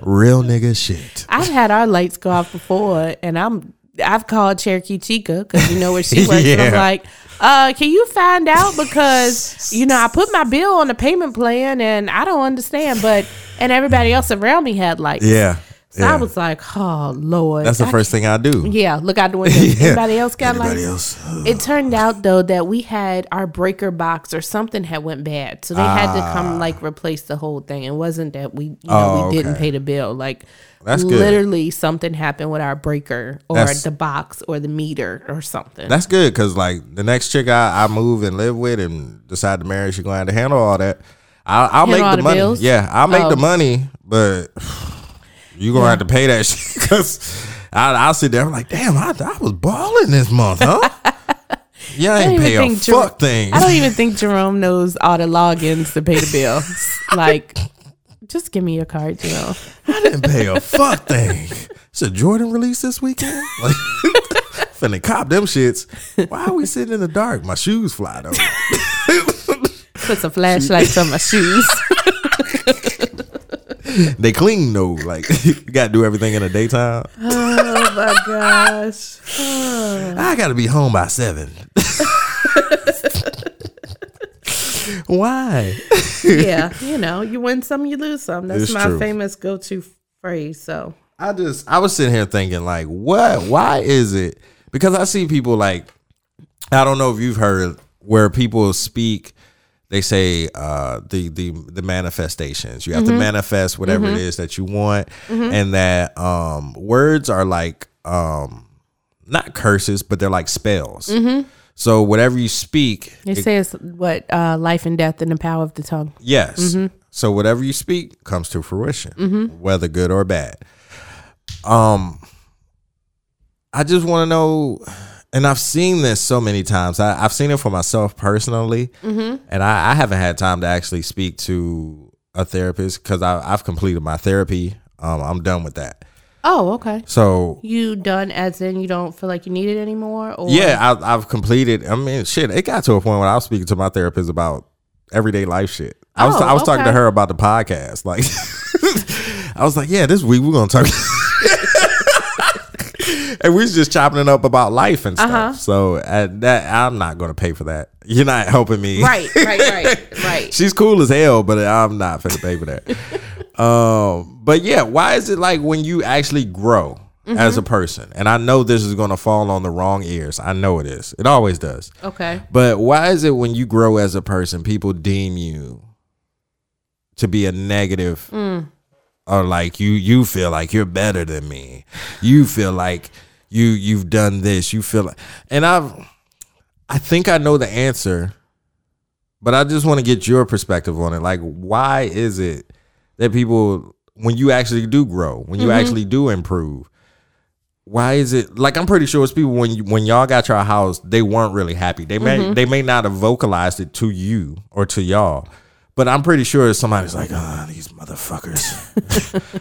Real nigga shit. I've had our lights go off before, and I'm I've called Cherokee Chica because you know where she *laughs* works. And I'm like, uh, can you find out because you know I put my bill on the payment plan and I don't understand, but and everybody else around me had lights. Yeah. So yeah. I was like, oh Lord, That's the I first thing I do. Yeah, look out the window. *laughs* Yeah. Anybody else got Anybody lights? else? It turned out though that we had our breaker box or something had went bad, so they had to come like replace the whole thing. It wasn't that we you know Ah. Oh, we didn't okay. pay the bill. Like That's good. literally something happened with our breaker or That's- the box or the meter or something. That's good because like the next chick I, I move and live with and decide to marry, she's going to have to handle all that. I'll, I'll Handle make the, the money. bills? Yeah, I'll make Oh. the money, but you gonna have to pay that *laughs* shit because I'll sit there I'm like, damn, I, I was balling this month, huh? *laughs* Yeah, I I ain't pay a Jer- fuck thing. I don't even think Jerome knows all the logins to pay the bills. *laughs* like, just give me your card, Jerome. I didn't pay a fuck thing. It's a Jordan release this weekend. Like, finna cop them shits. Why are we sitting in the dark? My shoes fly though. Put some flashlights on my shoes. *laughs* they clean though. Like *laughs* you gotta do everything in the daytime. *laughs* Oh my gosh. *sighs* I gotta be home by seven. Why? yeah, you know, you win some, you lose some. That's It's my true. famous go-to phrase. So I just I was sitting here thinking like, what? Why is it? Because I see people like, I don't know if you've heard where people speak. They say uh, the the the manifestations. You have to manifest whatever it is that you want, and that um, words are like um, not curses, but they're like spells. So whatever you speak, they say it's what uh, life and death in the power of the tongue. Yes. So whatever you speak comes to fruition, whether good or bad. Um, I just want to know, and I've seen this so many times. I, I've seen it for myself personally, and I, I haven't had time to actually speak to a therapist because I've completed my therapy. Um, I'm done with that. Oh, okay. So You done as in you don't feel like you need it anymore? Or yeah, I, I've completed. I mean, shit, it got to a point when I was speaking to my therapist about everyday life shit. I was Oh, I was talking to her about the podcast. Like, *laughs* I was like, yeah, this week we're gonna talk. *laughs* *laughs* and we was just chopping it up about life and stuff. Uh-huh. So that I'm not gonna pay for that. *laughs* You're not helping me. Right, right, right, *laughs* right. She's cool as hell, but I'm not gonna pay for that. *laughs* um, but yeah, why is it like when you actually grow as a person? And I know this is gonna fall on the wrong ears. I know it is. It always does. Okay. But why is it when you grow as a person, people deem you to be a negative or like you you feel like you're better than me. You feel like you you've done this. You feel like and I've I think I know the answer, but I just want to get your perspective on it. Like why is it that people when you actually do grow, when you mm-hmm. actually do improve, why is it like I'm pretty sure it's people when you, when y'all got your house, they weren't really happy. They may mm-hmm. they may not have vocalized it to you or to y'all, but I'm pretty sure somebody's like, ah, these motherfuckers.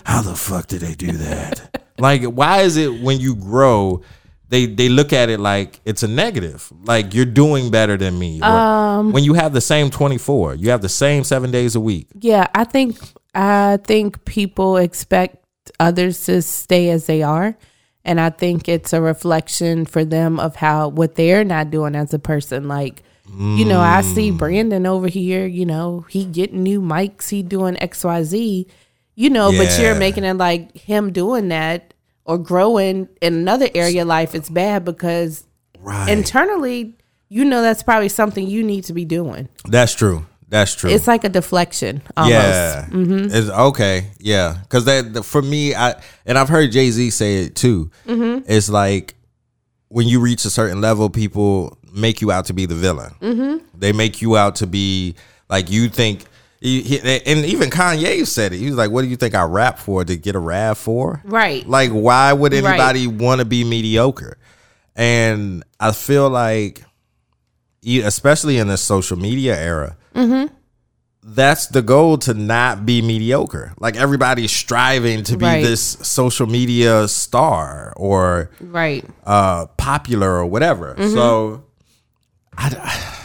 *laughs* How the fuck did they do that? like, why is it when you grow, they they look at it like it's a negative, like you're doing better than me. Or when you have the same 24, you have the same seven days a week. Yeah, I think I think people expect others to stay as they are. And I think it's a reflection for them of how what they're not doing as a person. Like, you know, I see Mm. Brandon over here, you know, he getting new mics, he doing XYZ, you know, but you're making it like him doing that or growing in another area of life, it's bad because Right. internally, you know that's probably something you need to be doing. That's true. That's true. It's like a deflection almost. Yeah, Mm-hmm. it's okay. Yeah, because that the- for me, I and I've heard Jay Z say it too. Mm-hmm. It's like when you reach a certain level, people make you out to be the villain. Mm-hmm. They make you out to be like you think. he- he- And even Kanye said it. He was like, "What do you think I rap for? To get a rap for? Right. Like, why would Right. anybody want to be mediocre?" And I feel like, especially in this social media era, that's the goal to not be mediocre. Like everybody's striving to be Right. this social media star or Right. uh, popular or whatever. So I,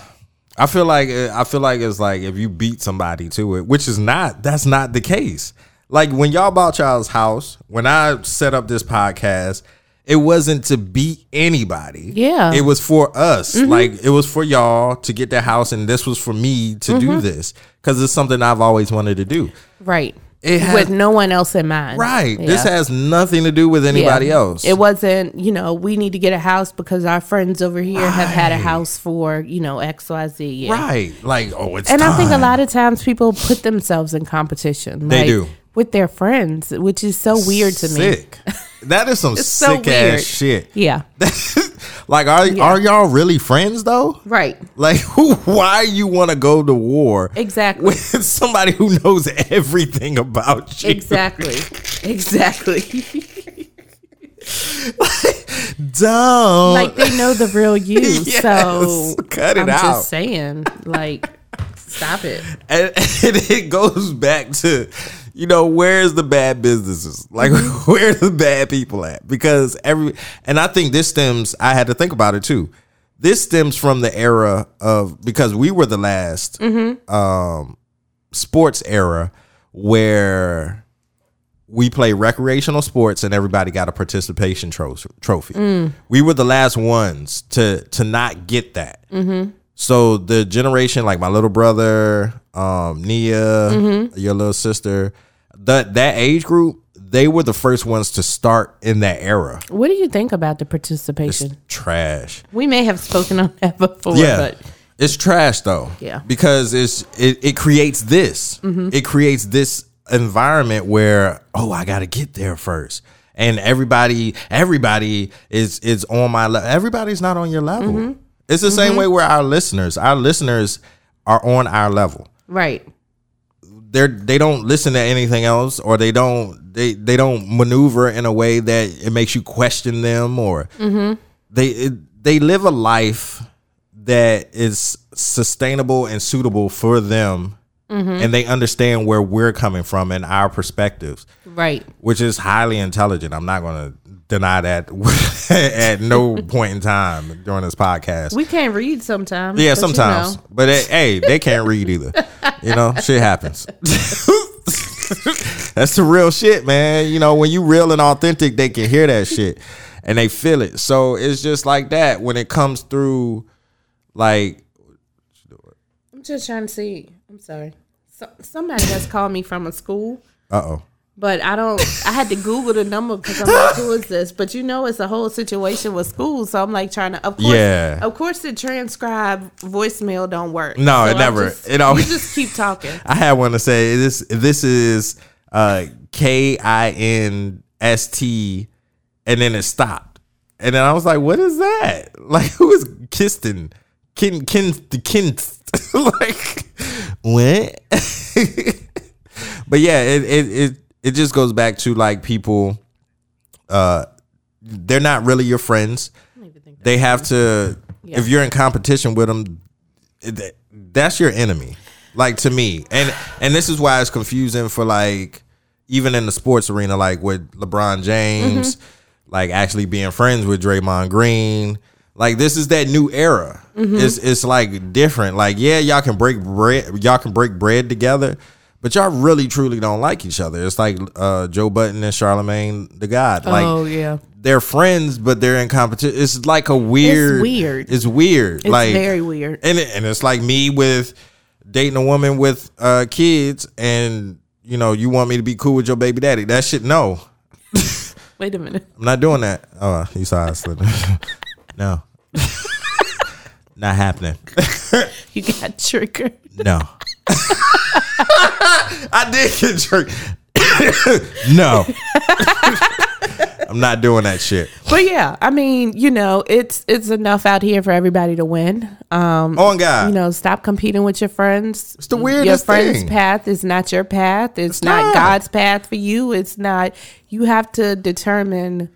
I feel like uh, I feel like it's like if you beat somebody to it, which is not that's not the case. Like when y'all bought y'all's house, when I set up this podcast, it wasn't to beat anybody. Yeah. It was for us. Mm-hmm. Like it was for y'all to get the house and this was for me to do mm-hmm. this cuz it's something I've always wanted to do. Right. It has- with no one else in mind. Right. Yeah. This has nothing to do with anybody Yeah. else. It wasn't, you know, we need to get a house because our friends over here have had a house for, you know, XYZ. Yeah. right. Like, oh, it's And I think a lot of times people put themselves in competition. They like, do. With their friends, which is so weird to me. That is some *laughs* It's so sick weird. ass shit. Yeah. *laughs* like, are are y'all really friends though? Right. Like, who? *laughs* Why you want to go to war Exactly. with somebody who knows everything about you? Exactly. exactly. Don't like they know the real you. Yes, so cut it I'm out. just saying, like, stop it. and, and it goes back to you know where's the bad businesses? *laughs* Like mm-hmm. where are the bad people at? Because every and i think this stems i had to think about it too. This stems from the era of because we were the last mm-hmm. um sports era where we play recreational sports and everybody got a participation tro- trophy. Mm. We were the last ones to to not get that. Mm-hmm. So the generation like my little brother, um, Nia, your little sister, that that age group, they were the first ones to start in that era. What do you think about the participation? Trash. we may have spoken on that *laughs* before, Yeah. but It's trash though. Yeah. Because it's it, it creates this. Mm-hmm. It creates this environment where, oh, I gotta get there first. And everybody, everybody is is on my level. Everybody's not on your level. Mm-hmm. It's the same mm-hmm. way where our listeners, our listeners are on our level. right. They're they don't listen to anything else or they don't they they don't maneuver in a way that it makes you question them or mm-hmm. they it, they live a life that is sustainable and suitable for them. Mm-hmm. And they understand where we're coming from and our perspectives. Right. which is highly intelligent. I'm not going to deny that *laughs* at no point in time during this podcast We can't read sometimes. yeah but you sometimes know. but eh, hey they can't read either you know shit happens *laughs* that's the real shit man you know when you real and authentic they can hear that shit and they feel it so it's just like that when it comes through like I'm just trying to see. I'm sorry. So, somebody just called me from a school, uh-oh but I don't. I had to Google the number because I'm like, who is this? But you know, it's a whole situation with school, so I'm like trying to. Of course, Yeah. Of course, the transcribe voicemail don't work. No, it I never- just- it always- You just keep talking. *laughs* I had one to say this. This is uh, K I N S T, and then it stopped, and then I was like, "What is that? *laughs* Like, who is Kiston? Kin Kin the Kin? *laughs* like, what?" but yeah, it, it it it just goes back to like people. Uh, they're not really your friends. They have to. If you're in competition with them, that's your enemy like to me and and this is why it's confusing for like even in the sports arena like with lebron james like actually being friends with draymond green like this is that new era it's it's like different like yeah y'all can break bread y'all can break bread together but y'all really truly don't like each other. It's like uh joe budden and charlamagne the god. Like oh yeah, they're friends but they're in competition it's like a weird weird. it's weird. It's like very weird. and it, and it's like me with dating a woman with uh kids and you know you want me to be cool with your baby daddy. That shit no. *laughs* Wait a minute. i'm not doing that. Oh you saw us *laughs* no. *laughs* Not happening. You got triggered. no *laughs* i did get tricked *laughs* no *laughs* i'm not doing that shit But yeah, I mean, you know, it's it's enough out here for everybody to win. Um, on god you know, stop competing with your friends. It's the weirdest Your friend's thing. path is not your path. It's, not, not. God's path for you. It's not. You have to determine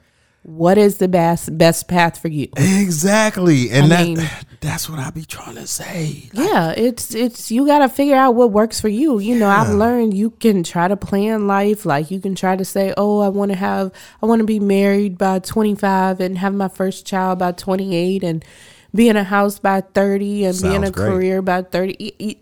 what is the best best path for you. exactly and I that mean- that's what i be trying to say Yeah, it's it's you got to figure out what works for you. You know, I've learned you can try to plan life like you can try to say, "Oh, I want to have I want to be married by 25 and have my first child by 28 and be in a house by 30 and be in a great. career by 30."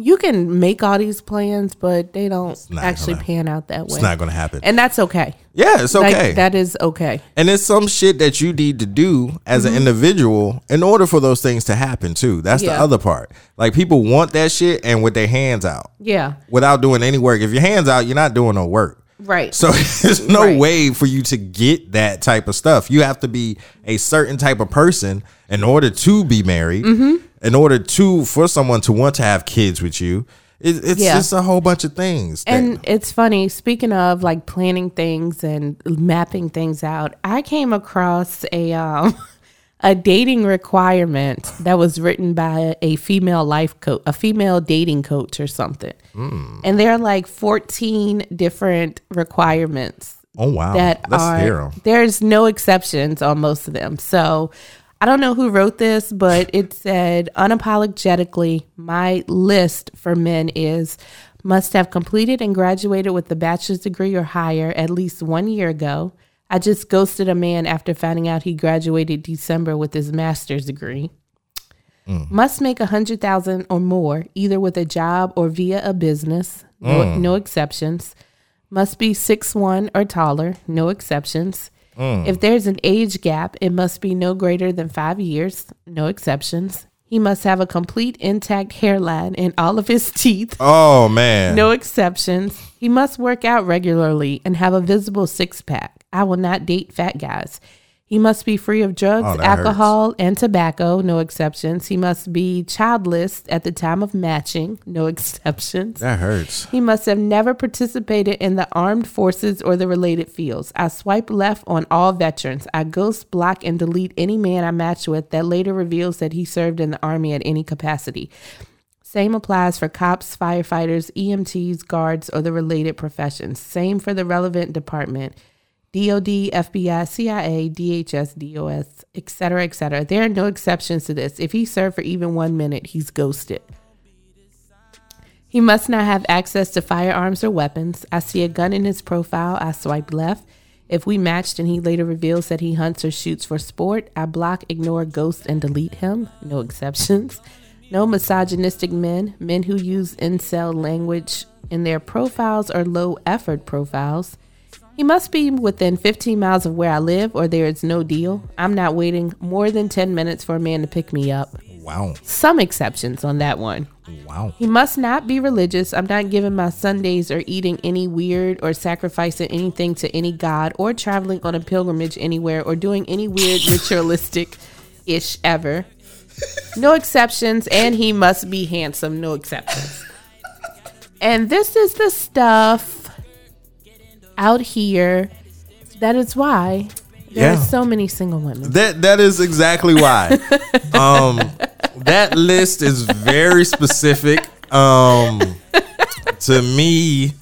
You can make all these plans, but they don't actually gonna- pan out that way. it's not gonna happen and that's okay. yeah it's Like, okay that is okay. And it's some shit that you need to do as Mm-hmm. an individual in order for those things to happen too. That's the other part. Like people want that shit and with their hands out Yeah. without doing any work. If your hands out, you're not doing no work. Right. So *laughs* there's no Right. way for you to get that type of stuff. You have to be a certain type of person in order to be married. Mm-hmm. In order to for someone to want to have kids with you. It, it's Yeah. just a whole bunch of things. that- And it's funny, speaking of like planning things and mapping things out, I came across a um *laughs* a dating requirement that was written by a female life coach, a female dating coach or something. Hmm. And there are like 14 different requirements Oh wow. that Let's are there's no exceptions on most of them. So I don't know who wrote this, but *laughs* it said unapologetically, my list for men is must have completed and graduated with a bachelor's degree or higher at least one year ago. I just ghosted a man after finding out he graduated December with his master's degree. Mm. Must make a hundred thousand or more, either with a job or via a business. No, mm. no exceptions. Must be six one or taller. No exceptions. Mm. If there's an age gap, it must be no greater than five years. No exceptions. He must have a complete intact hairline and all of his *laughs* teeth. Oh man. No exceptions. He must work out regularly and have a visible six pack. I will not date fat guys. He must be free of drugs, Oh, alcohol, and tobacco. No exceptions. He must be childless at the time of matching. No *laughs* exceptions. That hurts. He must have never participated in the armed forces or the related fields. I swipe left on all veterans. I ghost, block, and delete any man I match with that later reveals that he served in the army at any capacity. Same applies for cops, firefighters, EMTs, guards, or the related professions. Same for the relevant department. DOD, FBI, CIA, DHS, DOS, etc., etc. There are no exceptions to this. If he served for even one minute, he's ghosted. He must not have access to firearms or weapons. I see a gun in his profile. I swipe left. If we matched and he later reveals that he hunts or shoots for sport, I block, ignore, ghost, and delete him. No *laughs* exceptions. No misogynistic men, men who use incel language in their profiles or low effort profiles. He must be within 15 miles of where I live or there is no deal. I'm not waiting more than 10 minutes for a man to pick me up. Wow. Some exceptions on that one. Wow. He must not be religious. I'm not giving my Sundays or eating any weird or sacrificing anything to any god or traveling on a pilgrimage anywhere or doing any weird *laughs* ritualistic ish ever. No exceptions. And he must be handsome. No exceptions. And this is the stuff out here that is why there Yeah. are so many single women. That that is exactly why. *laughs* um, that list is very specific. Um, to me,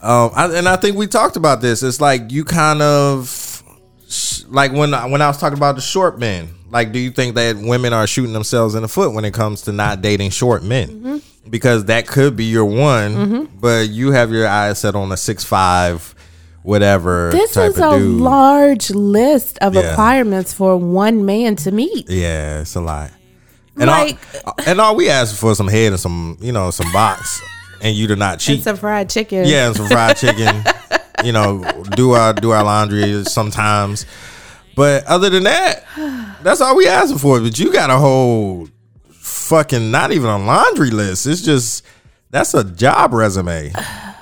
um, I, and I think we talked about this. It's like you kind of sh- like when I- when I was talking about the short men. Like, do you think that women are shooting themselves in the foot when it comes to not dating short men? Mm-hmm. Because that could be your one, mm-hmm. but you have your eyes set on a six five, whatever. This is a dude. large list of Yeah. requirements for one man to meet. Yeah, it's a lot. And Like- all, and all we ask for some head and some, you know, some box, and you to not cheat. It's a fried chicken. yeah, and some fried chicken. *laughs* you know, do our do our laundry sometimes. But other than that, that's all we asking for. But you got a whole fucking not even a laundry list. It's just that's a job resume.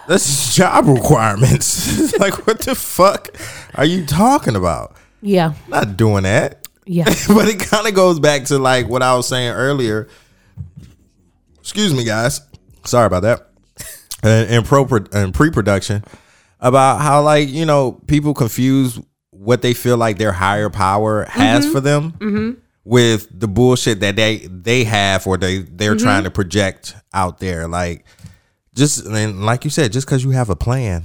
That's *laughs* job requirements. *laughs* like what the fuck are you talking about? Yeah. Not doing that Yeah. *laughs* but it kind of goes back to like what I was saying earlier. Excuse me, guys. Sorry about that. And in pro and pre-production about how like you know people confuse what they feel like their higher power has mm-hmm. for them mm-hmm. With the bullshit that they they have or they they're mm-hmm. trying to project out there. Like just and like you said, just because you have a plan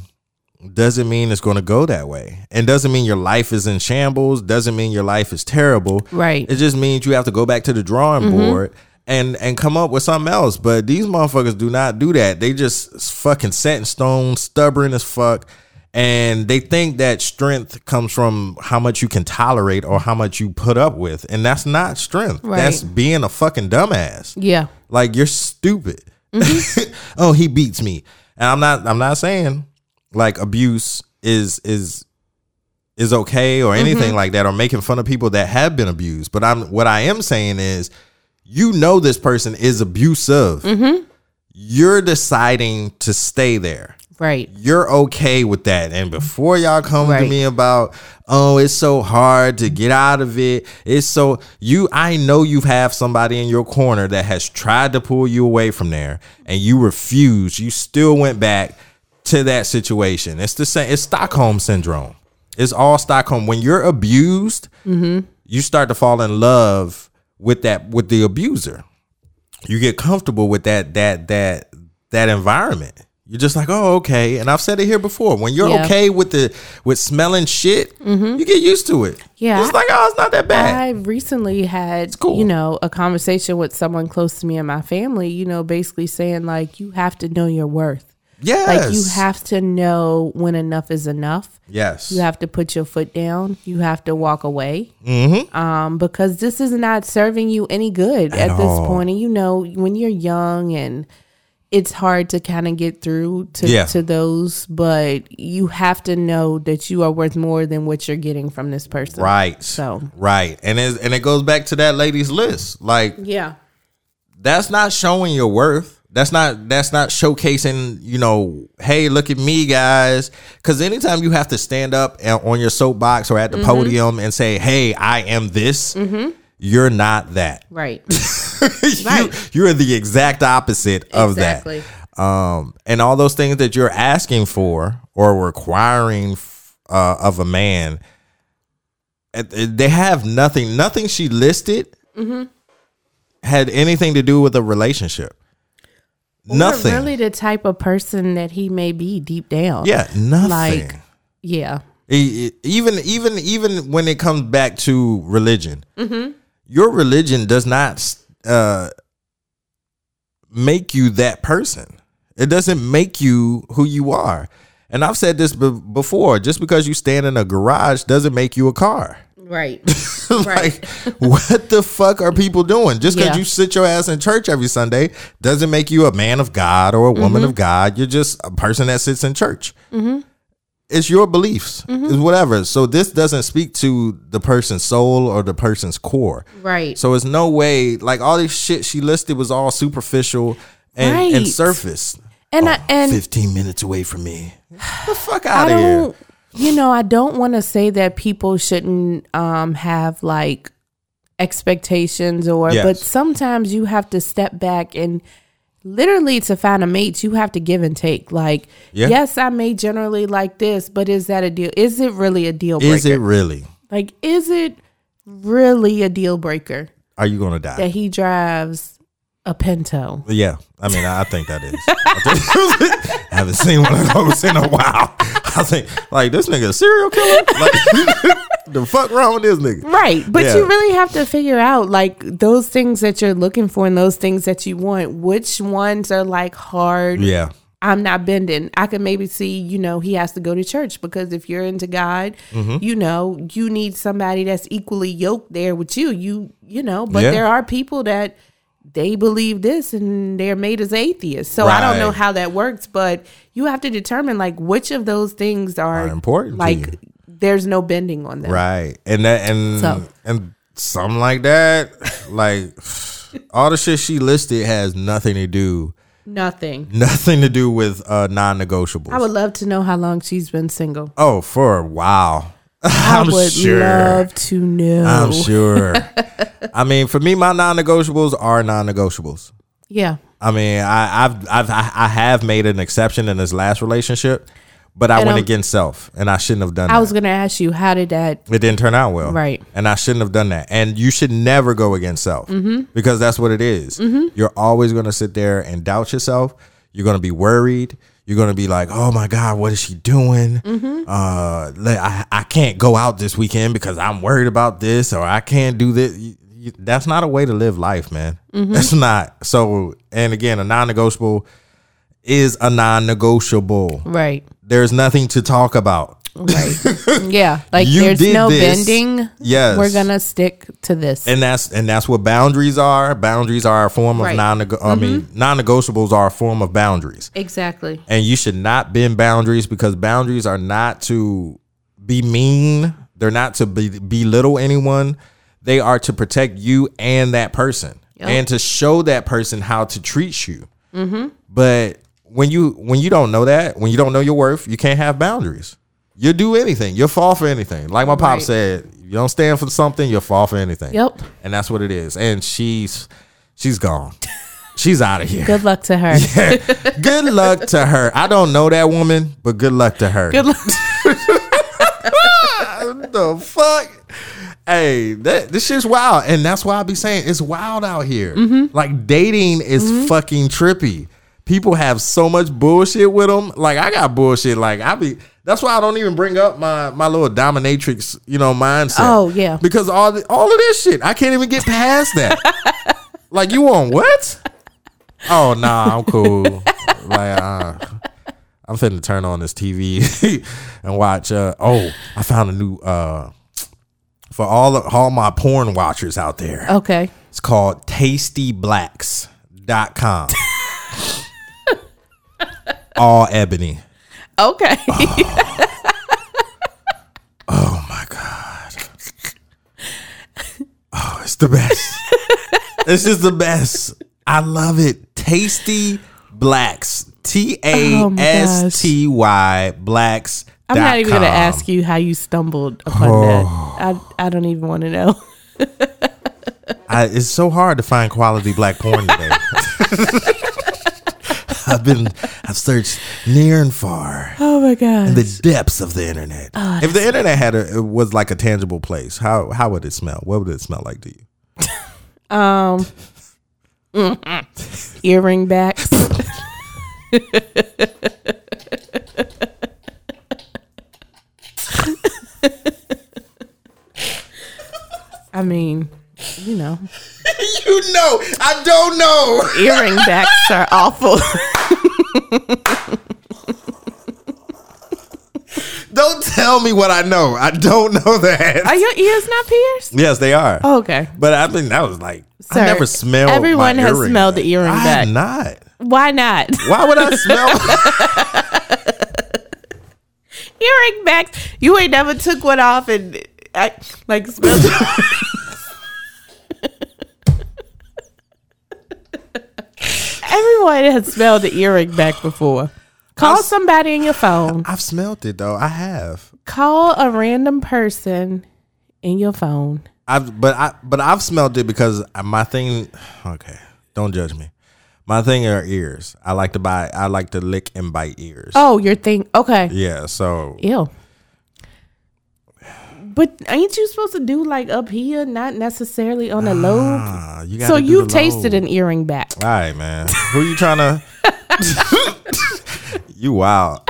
doesn't mean it's going to go that way. And doesn't mean your life is in shambles. Doesn't mean your life is terrible. Right. it just means you have to go back to the drawing mm-hmm. board and and come up with something else. But these motherfuckers do not do that. They just fucking set in stone stubborn as fuck and they think that strength comes from how much you can tolerate or how much you put up with and that's not strength Right. that's being a fucking dumbass Yeah. like you're stupid. Mm-hmm. *laughs* oh, he beats me. And I'm not I'm not saying like abuse is is is okay or mm-hmm. anything like that or making fun of people that have been abused. But I'm what I am saying is you know this person is abusive. Mm-hmm. You're deciding to stay there Right. you're okay with that. And before y'all come to me about, oh, it's so hard to get out of it. It's so you I know you have somebody in your corner that has tried to pull you away from there and you refused. You still went back to that situation. It's the same, it's Stockholm syndrome. It's all Stockholm. When you're abused, mm-hmm. you start to fall in love with that with the abuser you get comfortable with that that that that environment You're just like, oh, okay. And I've said it here before. When you're Yeah. Mm-hmm. okay with the with smelling shit, you get used to it. Yeah. It's like, oh, it's not that bad. I recently had, cool. you know, a conversation with someone close to me and my family, you know, basically saying like you have to know your worth. yes. Like you have to know when enough is enough. Yes. You have to put your foot down. You have to walk away. Mm-hmm. Um, because this is not serving you any good at, this point. And you know, when you're young and it's hard to kind of get through to, Yeah. to those, but you have to know that you are worth more than what you're getting from this person. Right. So Right. And it, and it goes back to that lady's list. Like yeah. that's not showing your worth. That's not that's not showcasing, you know, hey, look at me, guys. Cause anytime you have to stand up uh, on your soapbox or at the mm-hmm. podium and say, hey, I am this, mm-hmm. You're not that. Right. *laughs* you, you're the exact opposite of Exactly. that. Um, and all those things that you're asking for or requiring f- uh, of a man, uh, they have nothing. Nothing she listed Mm-hmm. had anything to do with a relationship. nothing. Really the type of person that he may be deep down. yeah, nothing. Like, yeah. Even even even when it comes back to religion Mm-hmm. Your religion does not uh make you that person. It doesn't make you who you are. And i've said this be- before just because you stand in a garage doesn't make you a car. Right. *laughs* like what the fuck are people doing? Just because Yeah. you sit your ass in church every sunday doesn't make you a man of god or a woman Mm-hmm. of god. You're just a person that sits in church it's your beliefs Mm-hmm. it's whatever so this doesn't speak to the person's soul or the person's core Right. so it's no way like all this shit she listed was all superficial and, and surface and I and 15 minutes away from me the fuck out of here you know, I don't want to say that people shouldn't um have like expectations or Yes. but sometimes you have to step back and literally to find a mate you have to give and take. Like Yeah. yes i may generally like this but is that a deal is it really a deal breaker? is it really? Like is it really a deal breaker? Are you gonna die? That he drives a pinto Yeah, I mean, I think that is. *laughs* I haven't seen one of those in a while. I think like this nigga a serial killer. Like *laughs* the fuck wrong with this nigga? Right. But Yeah. you really have to figure out like those things that you're looking for and those things that you want, which ones are like hard. Yeah, I'm not bending. I can maybe see, you know, he has to go to church because if you're into God, Mm-hmm. you know, you need somebody that's equally yoked there with you. You, you know, but Yeah. there are people that they believe this and they're made as atheists. So I don't know how that works, but you have to determine like which of those things are, Are important Like there's no bending on them. right. And that and So. and something like that. Like all the shit she listed has nothing to do, Nothing. nothing to do with uh non-negotiables. I would love to know how long she's been single. oh, for a while. I *laughs* I'm would sure. love to know. I'm sure. *laughs* I mean, for me, my non-negotiables are non-negotiables. Yeah. I mean, I, I've, I've, I have made an exception in this last relationship, but I And went I'm- against self, and I shouldn't have done that. I that. was gonna ask you, how did that? it didn't turn out well, Right. And I shouldn't have done that. And you should never go against self Mm-hmm. because that's what it is. You're always going to sit there and doubt yourself. You're going to be worried. You're to be like, "Oh my God, what is she doing? Mm-hmm. Uh, I I can't go out this weekend because I'm worried about this, or I can't do this." That's not a way to live life, man. Mm-hmm. That's not. So, and again, a non-negotiable is a non-negotiable. Right. There's nothing to talk about. Right. *laughs* yeah. Like You there's did no this. bending. Yes. We're gonna stick to this. and that's and that's what boundaries are. Boundaries are a form of Right. non. I mm-hmm. mean, non-negotiables are a form of boundaries, exactly. and you should not bend boundaries because boundaries are not to be mean. They're not to be, belittle anyone. They are to protect you and that person, and to show that person how to treat you. Mm-hmm. But when you when you don't know that, when you don't know your worth, you can't have boundaries. You'll do anything. You'll fall for anything. Like my pop Right. said, you don't stand for something, you'll fall for anything. Yep. And that's what it is. And she's she's gone. She's out of here. Good luck to her. *laughs* Yeah. Good luck to her. I don't know that woman, but good luck to her. Good luck. *laughs* The fuck? Hey, that this shit's wild, and that's why I be saying it's wild out here. Mm-hmm. Like dating is fucking trippy. people have so much bullshit with them. Like I got bullshit. Like I be. That's why I don't even bring up my my little dominatrix, you know, mindset. Oh, yeah. because all the, all of this shit, I can't even get past that. *laughs* like you on what? Oh nah, I'm cool. like uh, I'm finna turn on this TV *laughs* and watch. Uh, oh, I found a new uh, for all of, all my porn watchers out there. Okay. It's called tastyblacks.com. *laughs* All ebony. Okay. *laughs* Oh. oh my God. Oh, it's the best. this is the best. I love it. Tasty Blacks. T A S T Y Blacks. I'm not even gonna ask you how you stumbled upon Oh. that. I I don't even want to know. I, it's so hard to find quality black porn today. *laughs* *laughs* I've been, I've searched near and far. Oh my god. In the depths of the internet. if the internet had a it was like a tangible place, how how would it smell? What would it smell like to you? Um, *laughs* earring backs. I mean, you know, *laughs* You know, I don't know. earring backs are awful. *laughs* Don't tell me what I know. I don't know that. Are your ears not pierced? yes, they are. Oh, okay. But I think that was like Sir, I never smelled. everyone has earring smelled the back. earring I back. have not. Why not? Why would I smell? *laughs* *laughs* earring backs. You ain't never took one off and I like smelled Everyone has smelled the earring back before. Call somebody in your phone. I've smelled it though. I have. Call a random person in your phone. I've but I but I've smelled it because my thing. Okay, don't judge me. My thing are ears. I like to buy. I like to lick and bite ears. Oh, your thing. Okay. Yeah. So Ew. But ain't you supposed to do like up here, not necessarily on the lobe? ah, you So you've tasted lobe. an earring back. All right, man. Who you trying *laughs* to? you wild. *laughs*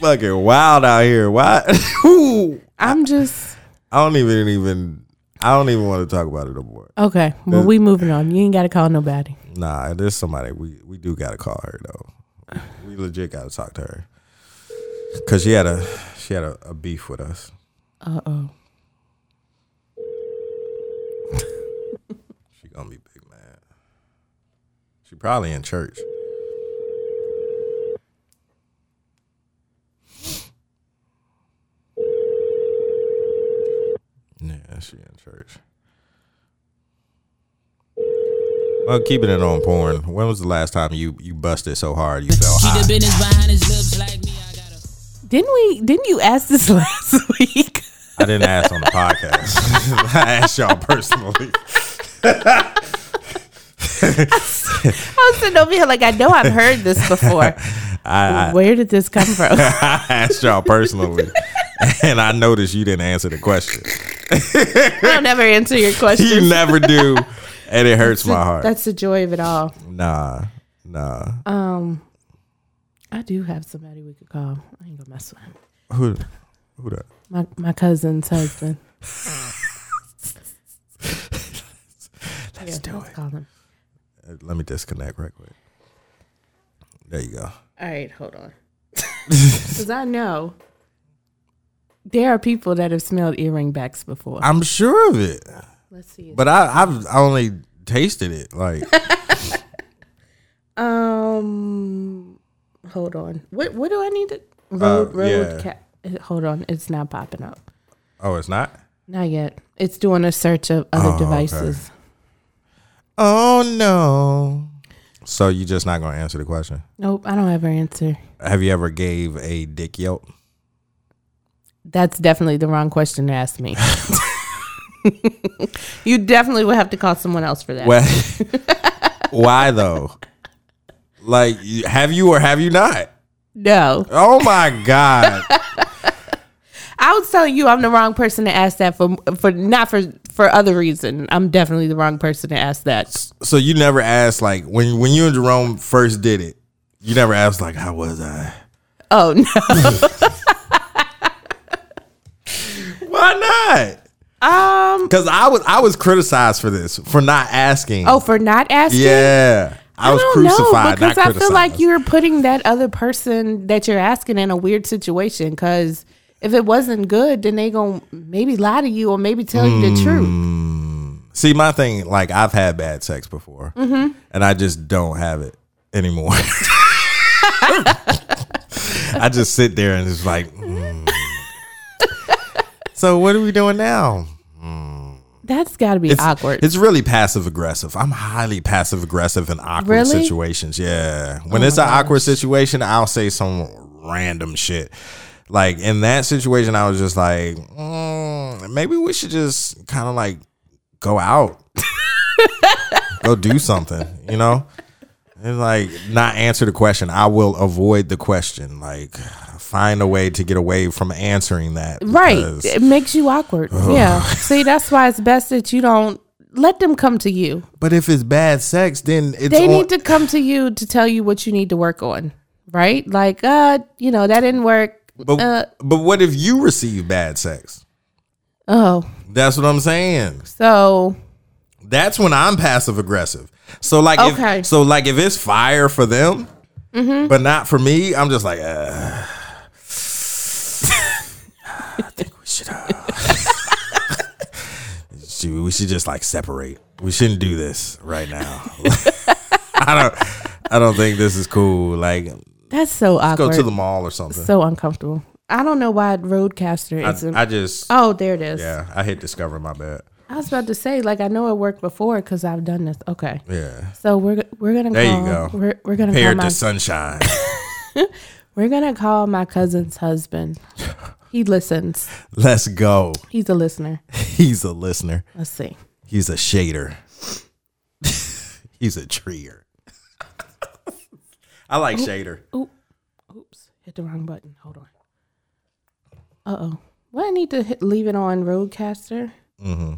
Fucking wild out here. Why? *laughs* I'm just I don't even even. I don't even want to talk about it no more. okay. Well, we moving on. You ain't got to call nobody. Nah, there's somebody we we do gotta call her though. We legit gotta talk to her because she had a she had a, a beef with us. Uh oh. *laughs* She gonna be big mad. She probably in church. Yeah, she in church. Well, keeping it on porn. When was the last time you you busted so hard you felt Keep Didn't we? Didn't you ask this *laughs* last week? I didn't ask on the podcast. *laughs* I asked y'all personally. I was sitting over here like I know I've heard this before. *laughs* I, Where did this come from? I asked y'all personally, and I noticed you didn't answer the question. I don't ever answer your questions. You never do, and it hurts my heart. That's the joy of it all. Nah, nah. Um, I do have somebody we could call. I ain't gonna mess with him. Who? Who that? My my cousin's husband. *laughs* Let's do let's it. call him. Uh, Let me disconnect right quick. There you go. All right, hold on. *laughs* Because I know there are people that have smelled earring backs before. I'm sure of it, Let's see. but I, I've only tasted it. Like, *laughs* Um, hold on. What what do I need to road Uh, road? yeah. Ca- hold on, it's not popping up. oh, it's not. Not yet. It's doing a search of other Oh, okay. devices. Oh no. So you just not gonna answer the question? Nope, I don't ever answer. Have you ever gave a dick yelp? That's definitely the wrong question to ask me. *laughs* you definitely would have to call someone else for that. Well, *laughs* why though? Like, have you or have you not? no, Oh my god! *laughs* I was telling you I'm the wrong person to ask that for. For not for for other reason. I'm definitely the wrong person to ask that. So you never asked like when when you and Jerome first did it, you never asked like how was I? Oh no. *laughs* Why not? Um. Because I was I was criticized for this for not asking. Oh, for not asking. yeah, I was don't crucified. because not I feel like you're putting that other person that you're asking in a weird situation. Because if it wasn't good, then they gonna maybe lie to you or maybe tell you the Mm. truth. See, my thing, like I've had bad sex before, Mm-hmm. and I just don't have it anymore. *laughs* I just sit there and it's like, mm. so what are we doing now? That's got to be It's awkward. It's really passive aggressive. I'm highly passive aggressive in awkward Really? Oh situations. Yeah, when it's an awkward situation, I'll say some random shit. Like in that situation, I was just like, mm, maybe we should just kind of like go out, *laughs* go do something, you know. And like not answer the question. I will avoid the question. Like find a way to get away from answering that. right. It makes you awkward. yeah. See, that's why it's best that you don't let them come to you. But if it's bad sex, then it's they on- need to come to you to tell you what you need to work on. Right? Like, uh, you know, that didn't work. But Uh, but what if you receive bad sex? Oh, That's what I'm saying. so That's when I'm passive aggressive. So like Okay. Mm-hmm. if so like if it's fire for them, but not for me, I'm just like uh, I think we *laughs* should uh, we should just like separate. We shouldn't do this right now. *laughs* I don't I don't think this is cool. Like that's so awkward. go to the mall or something. so uncomfortable. I don't know why RODECaster isn't. I, I just oh, there it is. yeah, I hit discover my bad. I was about to say, like, I know it worked before because I've done this. Okay, Yeah. so we're we're gonna There you call, go. We're we're gonna call my to sunshine. *laughs* we're gonna call my cousin's husband. He listens. Let's go. He's a listener. *laughs* He's a listener. Let's see. He's a shader. *laughs* He's a treer. *laughs* I like shader. Oops, hit the wrong button. Hold on. Uh oh. What I need to hit, leave it on RODECaster. Mm-hmm.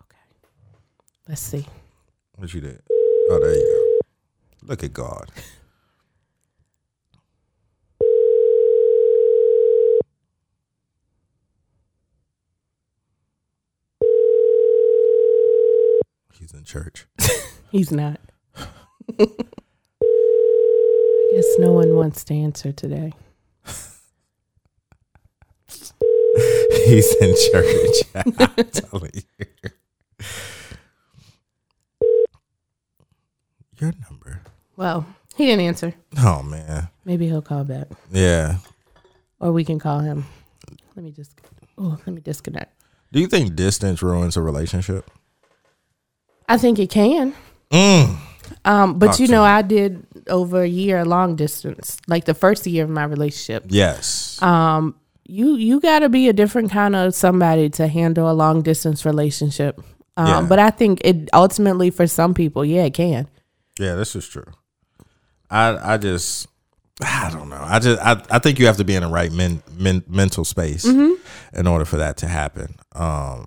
Okay. Let's see. What you did? Oh, there you go. Look at God. He's in church. *laughs* He's not. *laughs* I guess no one wants to answer today. He's in church. *laughs* I'm telling you. Your number. Well, he didn't answer. Oh man. Maybe he'll call back, Yeah. or we can call him. Let me just. Oh, let me disconnect. Do you think distance ruins a relationship? I think it can. Mm. Um, but Talk you know, me. I did over a year long distance, like the first year of my relationship. Yes. Um, you you got to be a different kind of somebody to handle a long distance relationship. Um, Yeah. but I think it ultimately for some people, yeah, it can. yeah, this is true. I I just I don't know. I just I, I think you have to be in the right men, men, mental space in order for that to happen. Um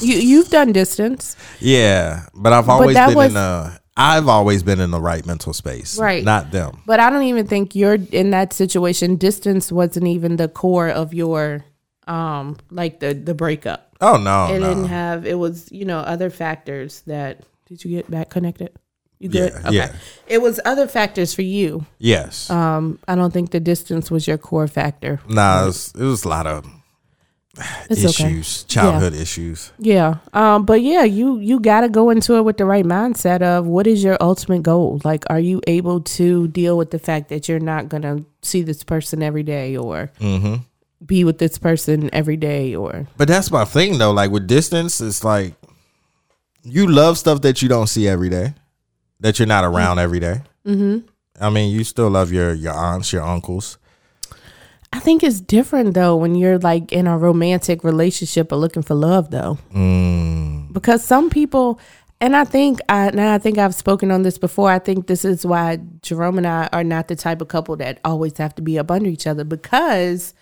You you've done distance, yeah, but I've always that been was- in a I've always been in the right mental space. Right. Not them. but I don't even think you're in that situation. Distance wasn't even the core of your um like the the breakup. Oh no. it no. didn't have it was you know other factors that did you get back connected you good Yeah, yeah. it was other factors for you yes. um i don't think the distance was your core factor nah, it was, it was a lot of it's okay issues, childhood issues. yeah um but yeah you you got to go into it with the right mindset of what is your ultimate goal like are you able to deal with the fact that you're not gonna see this person every day or Mm-hmm. be with this person every day or But that's my thing though. Like with distance, it's like you love stuff that you don't see every day, that you're not around every day. Mm-hmm. I mean, you still love your your aunts, your uncles. I think it's different though when you're like in a romantic relationship or looking for love though. Mm. Because some people and I think I and I think I've spoken on this before. I think this is why Jerome and I are not the type of couple that always have to be up under each other because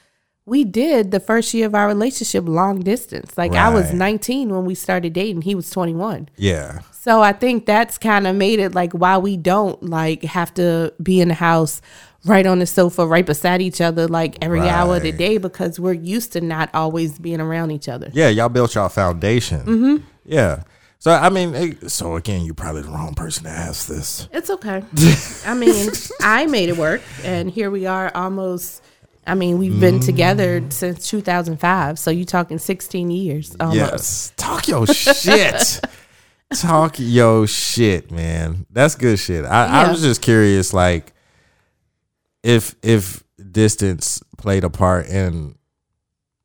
we did the first year of our relationship long distance. Like I was 19 when we started dating. He was 21. Yeah. So I think that's kind of made it like why we don't like have to be in the house right on the sofa right beside each other like every hour of the day because we're used to not always being around each other. Yeah, y'all built y'all foundation. Mm-hmm. Yeah. So I mean, so again, you're probably the wrong person to ask this. It's okay. *laughs* I mean, I made it work and here we are almost I mean, we've been together since 2005. So you talking 16 years almost. Yes. Talk your shit. *laughs* Talk your shit, man. That's good shit. I, I was just curious, like, if if distance played a part in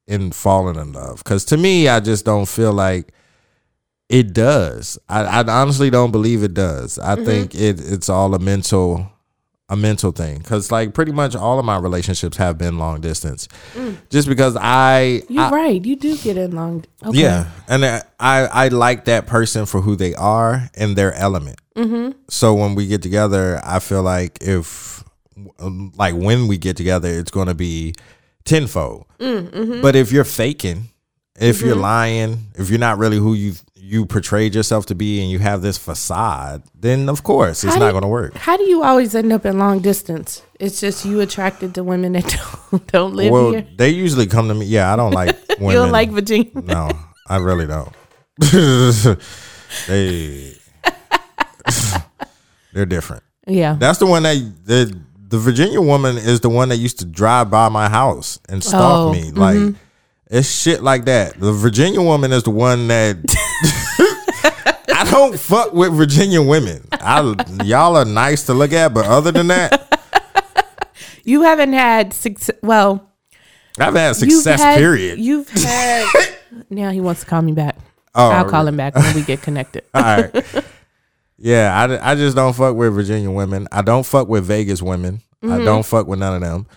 in falling in love. Because to me, I just don't feel like it does. I, I honestly don't believe it does. I Mm-hmm. think it it's all a mental a mental thing. Because like pretty much all of my relationships have been long distance. Just because I You're I- right. You do get in long. Okay. yeah, and I I like that person for who they are and their element. Mm-hmm. So when we get together, I feel like if Um, like when we get together, it's going to be tenfold. Mm, mm-hmm. But if you're faking, if you're mm-hmm. lying, if you're not really who you you portrayed yourself to be, and you have this facade, then of course it's How not going to work. How do you always end up in long distance? It's just you attracted to women that *laughs* don't, don't live Well, here. they usually come to me. Yeah, I don't like women. *laughs* You don't like Virginia. No, I really don't. *laughs* they they're different. Yeah. That's the one that the the Virginia woman is the one that used to drive by my house and stalk Oh, me. Like mm-hmm. it's shit like that. The Virginia woman is the one that *laughs* *laughs* I don't fuck with Virginia women. I y'all are nice to look at, but other than that, You haven't had six. Well, I've had you've success. had, period. You've had. *laughs* now he wants to call me back. Oh, I'll call him back when we get connected. All right. Yeah, I, I just don't fuck with Virginia women. I don't fuck with Vegas women. I don't fuck with none of them.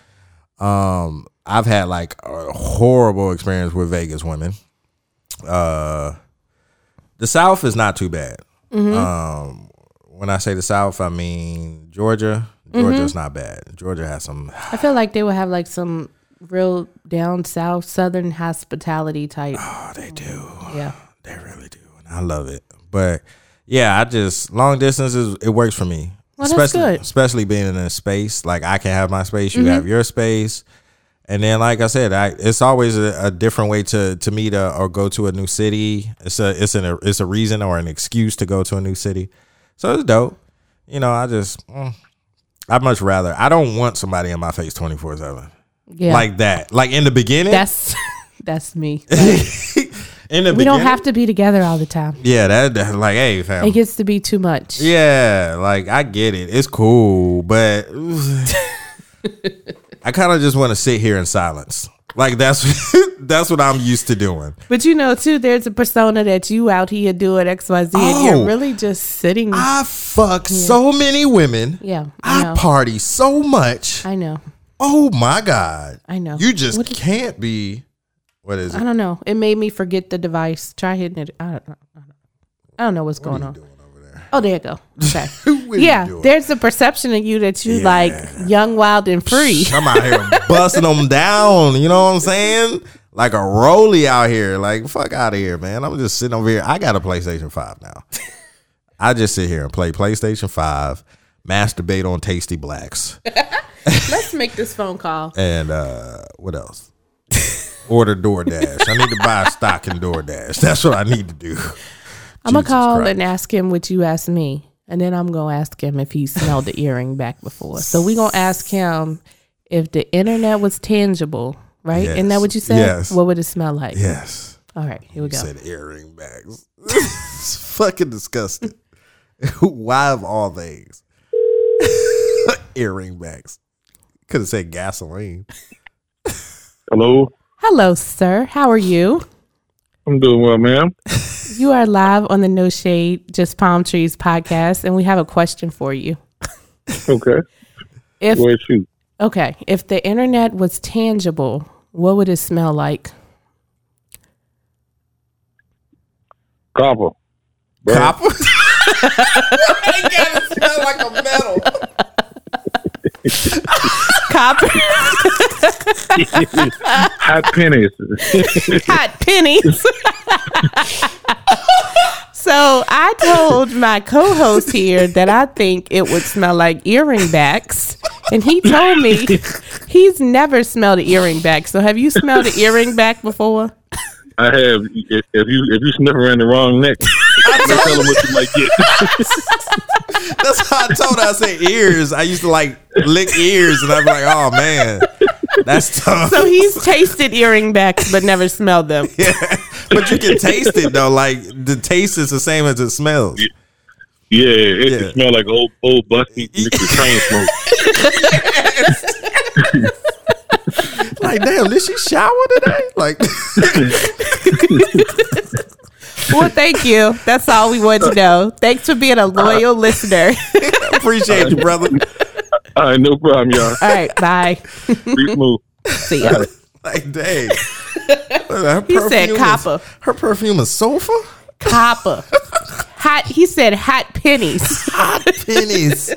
Um, I've had like a horrible experience with Vegas women. Uh, the South is not too bad. Um, when I say the South, I mean Georgia. Georgia's not bad. Georgia has some. I feel like they would have like some real down south southern hospitality type. Oh, they do. Yeah. They really do, and I love it. But yeah, I just long distance is it works for me. Well, especially good. Mm-hmm. especially being in a space like I can have my space, you have your space, and then like I said, I it's always a, a different way to to meet a, or go to a new city. It's a it's an it's a reason or an excuse to go to a new city, so it's dope. You know, I just mm, I'd much rather. I don't want somebody in my face twenty four seven Yeah. like that. Like in the beginning, that's *laughs* that's me. *laughs* in the we don't have to be together all the time. Yeah, that, that like hey fam. It gets to be too much. Yeah, like I get it. It's cool, but *laughs* I kind of just want to sit here in silence. Like that's *laughs* that's what I'm used to doing. But you know, too, there's a persona that you out here doing X, Y, Z, and Oh. you're really just sitting. I fuck so many women. yeah, I I party so much. I know. Oh my god. I know. You just can't be. What is it? I don't know. It made me forget the device. Try hitting it. I don't know. I don't know, I don't know what's going on. Oh, there you go. *laughs* Okay. What are you yeah, doing? there's a perception of you that you like young, wild, and free. I'm out here *laughs* busting them down. You know what I'm saying? Like a rolly out here. Like fuck out of here, man. I'm just sitting over here. I got a PlayStation Five now. *laughs* I just sit here and play PlayStation Five, masturbate on Tasty Blacks, Let's make this phone call. and uh what else? Order DoorDash. I need to buy a stock in DoorDash. That's what I need to do. *laughs* I'm gonna call Christ. and ask him what you asked me, and then I'm gonna ask him if he smelled the earring back before. So we are gonna ask him if the internet was tangible, right? Isn't that what you said? Yes. What would it smell like? Yes. All right, here we You go. said earring bags. *laughs* it's fucking disgusting. *laughs* Why of all things? earring bags. Could have said gasoline. Hello, Hello, sir. How are you? I'm doing well, ma'am. You are live on the No Shade Just Palm Trees podcast, and we have a question for you. Okay, If where's you? okay, if the internet was tangible, what would it smell like? Copper. Copper. Why *laughs* they gotta smell like a metal? *laughs* copper *laughs* Hot pennies. *laughs* hot pennies. so I told my co-host here that I think it would smell like earring backs, and he told me he's never smelled an earring back. So have you smelled an earring back before? I have. If you if you sniff around the wrong neck, don't tell them what you might get. *laughs* That's how I told her. I said ears. I used to like lick ears, and I'm like, oh man, that's tough. So he's tasted earring backs but never smelled them. *laughs* yeah, but you can taste it though. Like the taste is the same as it smells. Yeah, it Yeah. can smell like old old busty *laughs* mixed train smoke. Like, damn, did she shower today? Like, Well, *laughs* thank you. That's all we wanted to know. Thanks for being a loyal uh, listener. *laughs* appreciate you, brother. *laughs* All right, no problem, y'all. All right, bye. Be smooth. See ya. Like, dang. Her He said perfume is- copper. her perfume is sulfur. Copper. Hot. He said hot pennies. hot pennies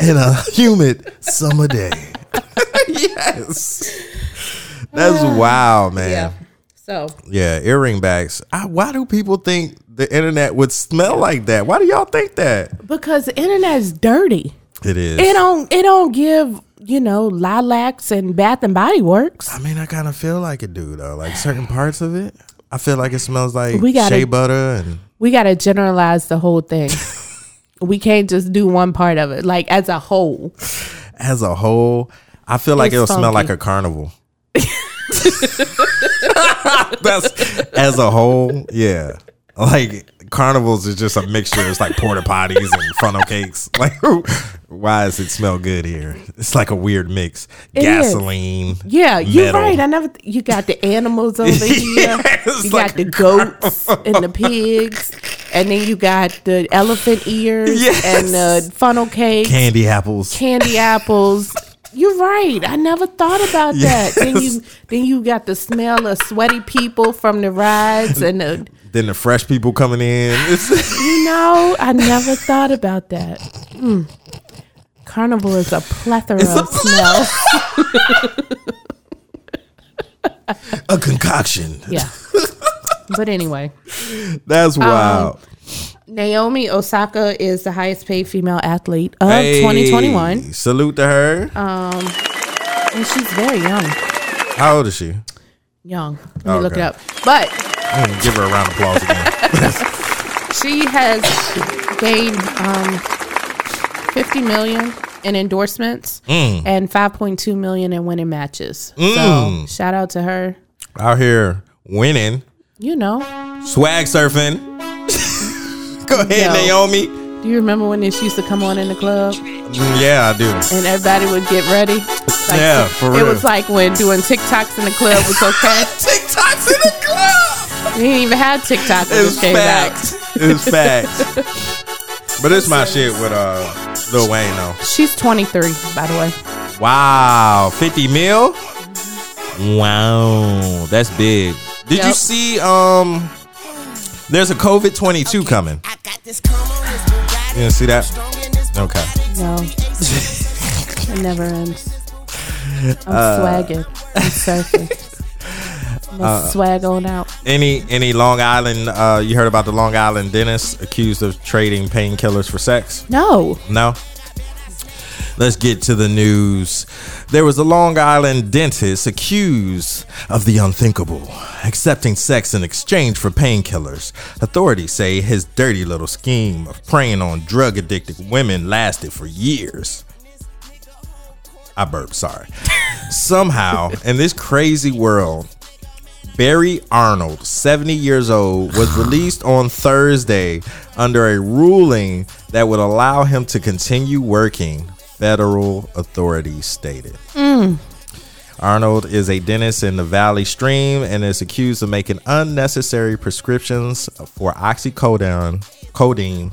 in a humid summer day. yes. That's *sighs* wild, man. Yeah. Yeah, earring bags. I, why do people think the internet would smell like that? Why do y'all think that? because the internet is dirty. It is. It don't. It don't give you know lilacs and Bath and Body Works. I mean, I kind of feel like it do though. Like certain parts of it, I feel like it smells like We gotta- shea butter and We got to generalize the whole thing. *laughs* we can't just do one part of it. Like as a whole. as a whole, I feel like It's it'll smell like a carnival. *laughs* That's as a whole, yeah. Like carnivals is just a mixture. It's like porta potties and funnel cakes. *laughs* Like, why does it smell good here? It's like a weird mix. It is. Gasoline. Yeah, you're metal. right. I never. You got the animals over *laughs* here. you like got the goats and the pigs, and then you got the elephant ears Yes. and the funnel cakes, Candy apples. candy apples. You're right. I never thought about *laughs* that. Then you then you got the smell of sweaty people from the rides and the Then the fresh people coming in. *laughs* You know, I never thought about that. Mm. Carnival is a plethora It's a of smells. *laughs* a concoction. Yeah. But anyway, That's wild. Naomi Osaka is the highest paid female athlete of Hey, 2021. Salute to her. Um, And she's very young. How old is she? Young. Let me look it up. But I'm gonna give her a round of applause again. *laughs* she has gained um, 50 million in endorsements Mm. and 5.2 million in winning matches. Mm. So shout out to her. Out here winning, You know, swag surfing. *laughs* Go ahead, Yo. Naomi. do you remember when this used to come on in the club Yeah, I do. and everybody would get ready? Like, Yeah, for real. It was like when doing TikToks in the club was okay. *laughs* TikToks in the club. We didn't even have TikTok when It's this came out. facts. It's facts. *laughs* But it's my shit with uh Lil Wayne though. She's 23, by the way. Wow, 50 mil? Wow, that's big. Did you see um there's a COVID 22 coming? You didn't see that? Okay. No, *laughs* it never ends. *laughs* I'm Uh, swagging. I'm *laughs* surfing. I'm swag on out. Any any Long Island uh you heard about the Long Island dentist accused of trading painkillers for sex? No, No. Let's get to the news. There was a Long Island dentist accused of the unthinkable, accepting sex in exchange for painkillers. Authorities say his dirty little scheme of preying on drug addicted women lasted for years. I burped, sorry. *laughs* Somehow, in this crazy world, Barry Arnold, 70 years old, was *sighs* released on Thursday under a ruling that would allow him to continue working, federal authorities stated. Mm. Arnold is a dentist in the Valley Stream and is accused of making unnecessary prescriptions for oxycodone, codeine,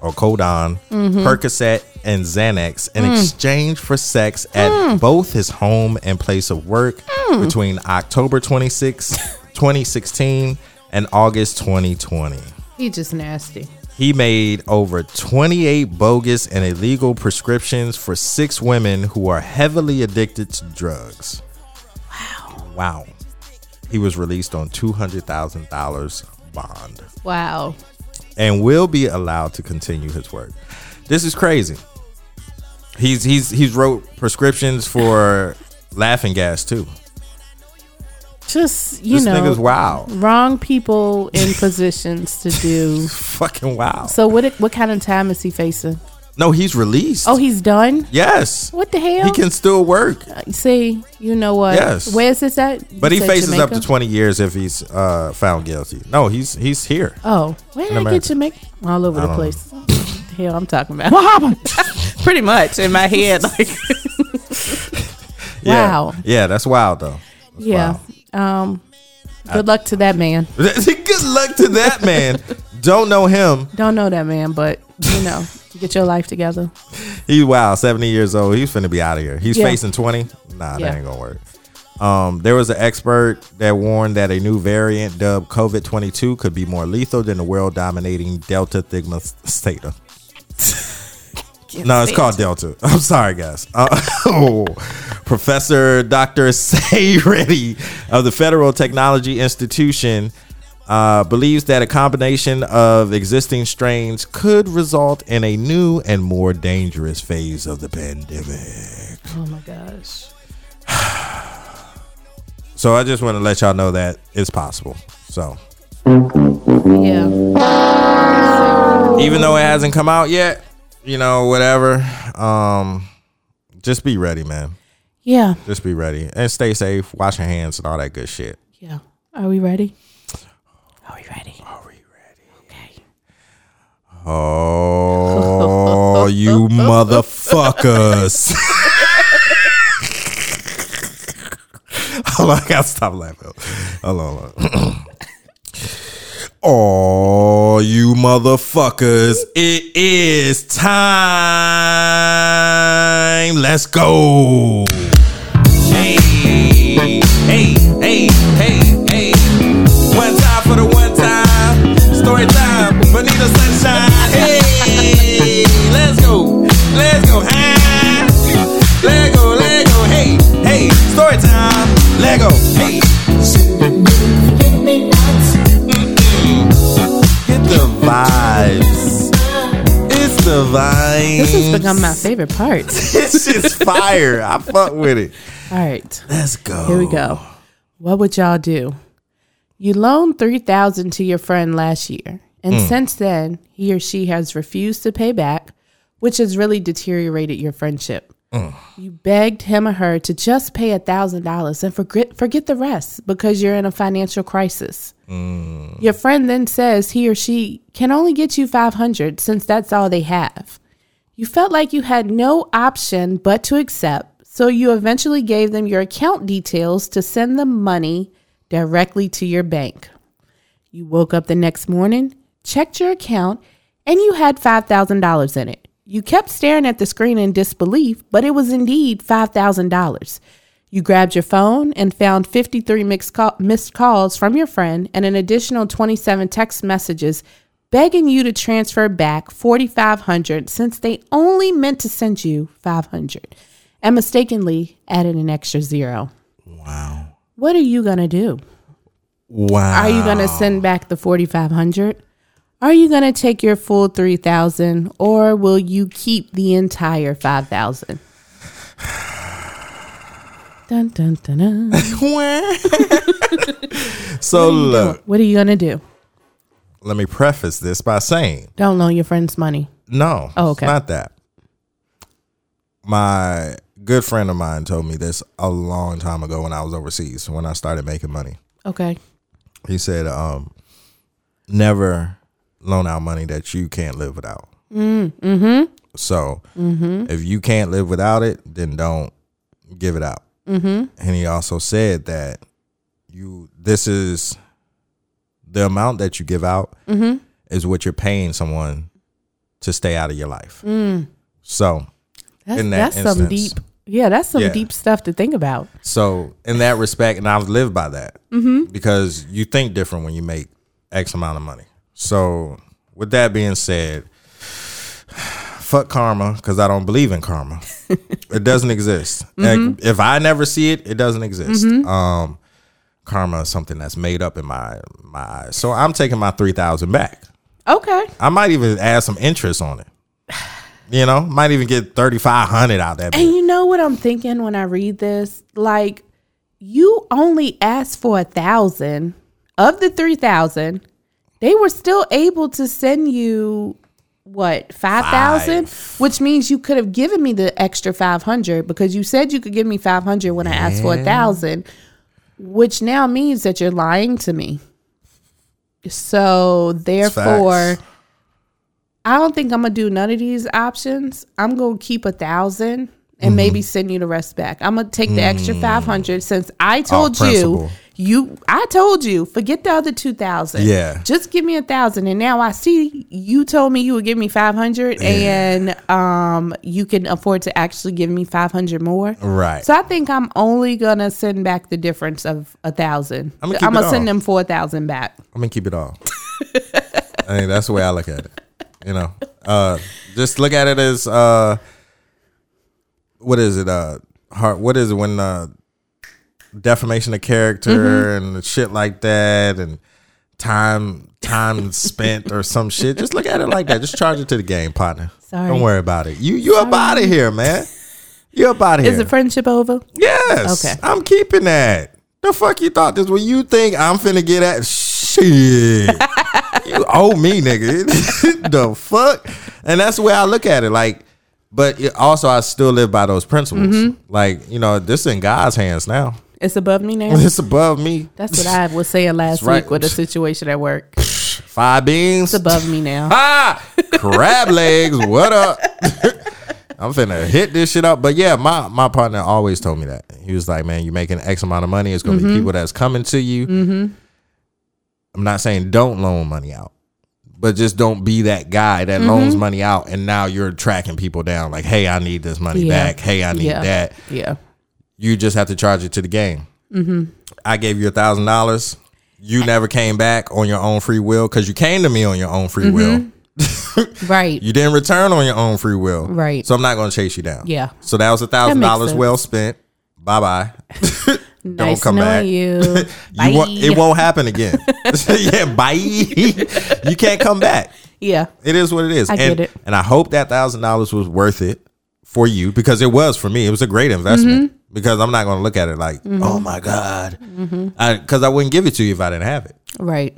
or codon, mm-hmm. Percocet, and Xanax in mm. exchange for sex at mm. both his home and place of work between October 26, 2016 and August 2020. he just nasty. He made over 28 bogus and illegal prescriptions for six women who are heavily addicted to drugs. Wow. Wow. He was released on $200,000 bond Wow. and will be allowed to continue his work. This is crazy. He's he's he's wrote prescriptions for laughing gas too. Just you this know, wow. wrong people in *laughs* positions to do. *laughs* Fucking wow. So what? What kind of time is he facing? No, he's released. Oh, he's done. yes. What the hell? He can still work. See, you know what? Yes. Where is this at? You But he faces up to 20 years if he's uh, found guilty. No, he's he's here. Oh, where did I America. get Jamaica? All over the place. the hell, I'm talking about. What *laughs* happened? Pretty much in my head, like Yeah. Wow. Yeah, that's wild though. That's yeah. Um, good luck to that man. *laughs* Good luck to that man. Don't know him. Don't know that man, but you know, get your life together. He's wow, 70 years old. He's finna be out of here. He's Yeah. facing 20. Nah, Yeah. that ain't gonna work. Um, there was an expert that warned that a new variant dubbed COVID 22 could be more lethal than the world dominating Delta Thigma Theta. *laughs* No, it's called Delta. *laughs* I'm sorry, guys. Uh, *laughs* oh, Professor Dr. Sai Reddy of the Federal Technology Institution uh, believes that a combination of existing strains could result in a new and more dangerous phase of the pandemic. Oh my gosh. *sighs* So I just want to let y'all know that it's possible. So Yeah. even though it hasn't come out yet, you know, whatever. Um, just be ready, man. Yeah. Just be ready and stay safe. Wash your hands and all that good shit. Yeah. Are we ready? Are we ready? Are we ready? Okay. Oh, *laughs* you motherfuckers. hold *laughs* on, I gotta stop laughing. Hold on, hold on. *clears throat* Oh, you motherfuckers. It is time. Let's go. Hey, hey, hey, hey, hey. One time for the one time. Story time. Bonita Sunshine. Hey, let's go. Let's go. The. This has become my favorite part. *laughs* This shit's fire. I fuck with it. All right. Let's go. Here we go. What would y'all do? You loaned 3000 to your friend last year, and mm. since then, he or she has refused to pay back, which has really deteriorated your friendship. You begged him or her to just pay a $1,000 and forget, forget the rest because you're in a financial crisis. Your friend then says he or she can only get you 500 since that's all they have. You felt like you had no option but to accept, so you eventually gave them your account details to send the money directly to your bank. You woke up the next morning, checked your account, and you had $5,000 in it. You kept staring at the screen in disbelief, but it was indeed $5,000. You grabbed your phone and found 53 mixed, call- missed calls from your friend and an additional 27 text messages begging you to transfer back 4500 since they only meant to send you 500 and mistakenly added an extra zero. Wow. What are you going to do? Wow. Are you going to send back the 4500? Are you going to take your full 3000 or will you keep the entire 5000? *sighs* Dun, dun, dun, dun. *laughs* so look, What are you going to do? let me preface this by saying, Don't loan your friends money. no, Oh, okay. not that. My good friend of mine told me this a long time ago when I was overseas, when I started making money. Okay. He said, um, never loan out money that you can't live without. Mm, mm-hmm. So if you can't live without it, then don't give it out. Mm-hmm. And he also said that you this is the amount that you give out Mm-hmm. is what you're paying someone to stay out of your life. Mm. So That's, In that that's some deep. Yeah, that's some Yeah. deep stuff to think about. so in that respect, and I've lived by that Mm-hmm. because you think different when you make X amount of money. So with that being said, fuck karma because I don't believe in karma. *laughs* it doesn't exist. Like, if I never see it, it doesn't exist. Um, karma is something that's made up in my my eyes. So I'm taking my three thousand back. Okay. I might even add some interest on it. *sighs* You know, might even get thirty five hundred out that. And bitch. you know what I'm thinking when I read this? Like, you only asked for a thousand of the three thousand. They were still able to send you what five thousand, which means you could have given me the extra five hundred because you said you could give me five hundred when I asked for a thousand, which now means that you're lying to me. So therefore. I don't think I'm gonna do none of these options. I'm gonna keep a thousand and Mm-hmm. maybe send you the rest back. I'm gonna take the extra five hundred since I told you Mm. You I told you forget the other two thousand. Yeah. Just give me a thousand. And now I see you told me you would give me five hundred and um you can afford to actually give me five hundred more. Right. So I think I'm only gonna send back the difference of a thousand. I'ma I'm gonna send them four thousand back. I'm gonna keep it all. *laughs* I mean, that's the way I look at it. You know, uh, just look at it as uh, what is it? Uh, heart. What is it when uh, defamation of character and shit like that, and time time spent or some shit. Just look at it like that. Just charge it to the game, partner. Sorry. Don't worry about it. You you up out of here, man. You up out of here. Is the friendship over? Yes. Okay. I'm keeping that. The fuck you thought this? When you think I'm finna get at shit, *laughs* you owe me, nigga. *laughs* the fuck, and that's the way I look at it. Like, but it, also I still live by those principles. Mm-hmm. Like, you know, this in God's hands now. It's above me now. *laughs* It's above me. That's what I was saying last right. week with a situation at work. *laughs* Five beans. It's above me now. *laughs* Ah, crab legs. What up? I'm finna hit this shit up. But yeah, my my partner always told me that. He was like, "Man, you're making X amount of money. It's gonna Mm-hmm. be people that's coming to you." Mm-hmm. I'm not saying don't loan money out, but just don't be that guy that Mm-hmm. loans money out and now you're tracking people down. Like, hey, I need this money Yeah. back. Hey, I need Yeah. that. Yeah. You just have to charge it to the game. Mm-hmm. I gave you a thousand dollars. You never came back on your own free will because you came to me on your own free mm-hmm. will. *laughs* Right. You didn't return on your own free will. Right. So I'm not going to chase you down. Yeah. So that was a thousand dollars well spent. Bye bye. *laughs* *laughs* Don't nice come back. you. Bye. You won't, it won't happen again. yeah, bye. you can't come back. Yeah. It is what it is. I and, get it. And I hope that thousand dollars was worth it for you because it was for me. It was a great investment Mm-hmm. because I'm not going to look at it like, oh my god, because I, wouldn't give it to you if I didn't have it. Right.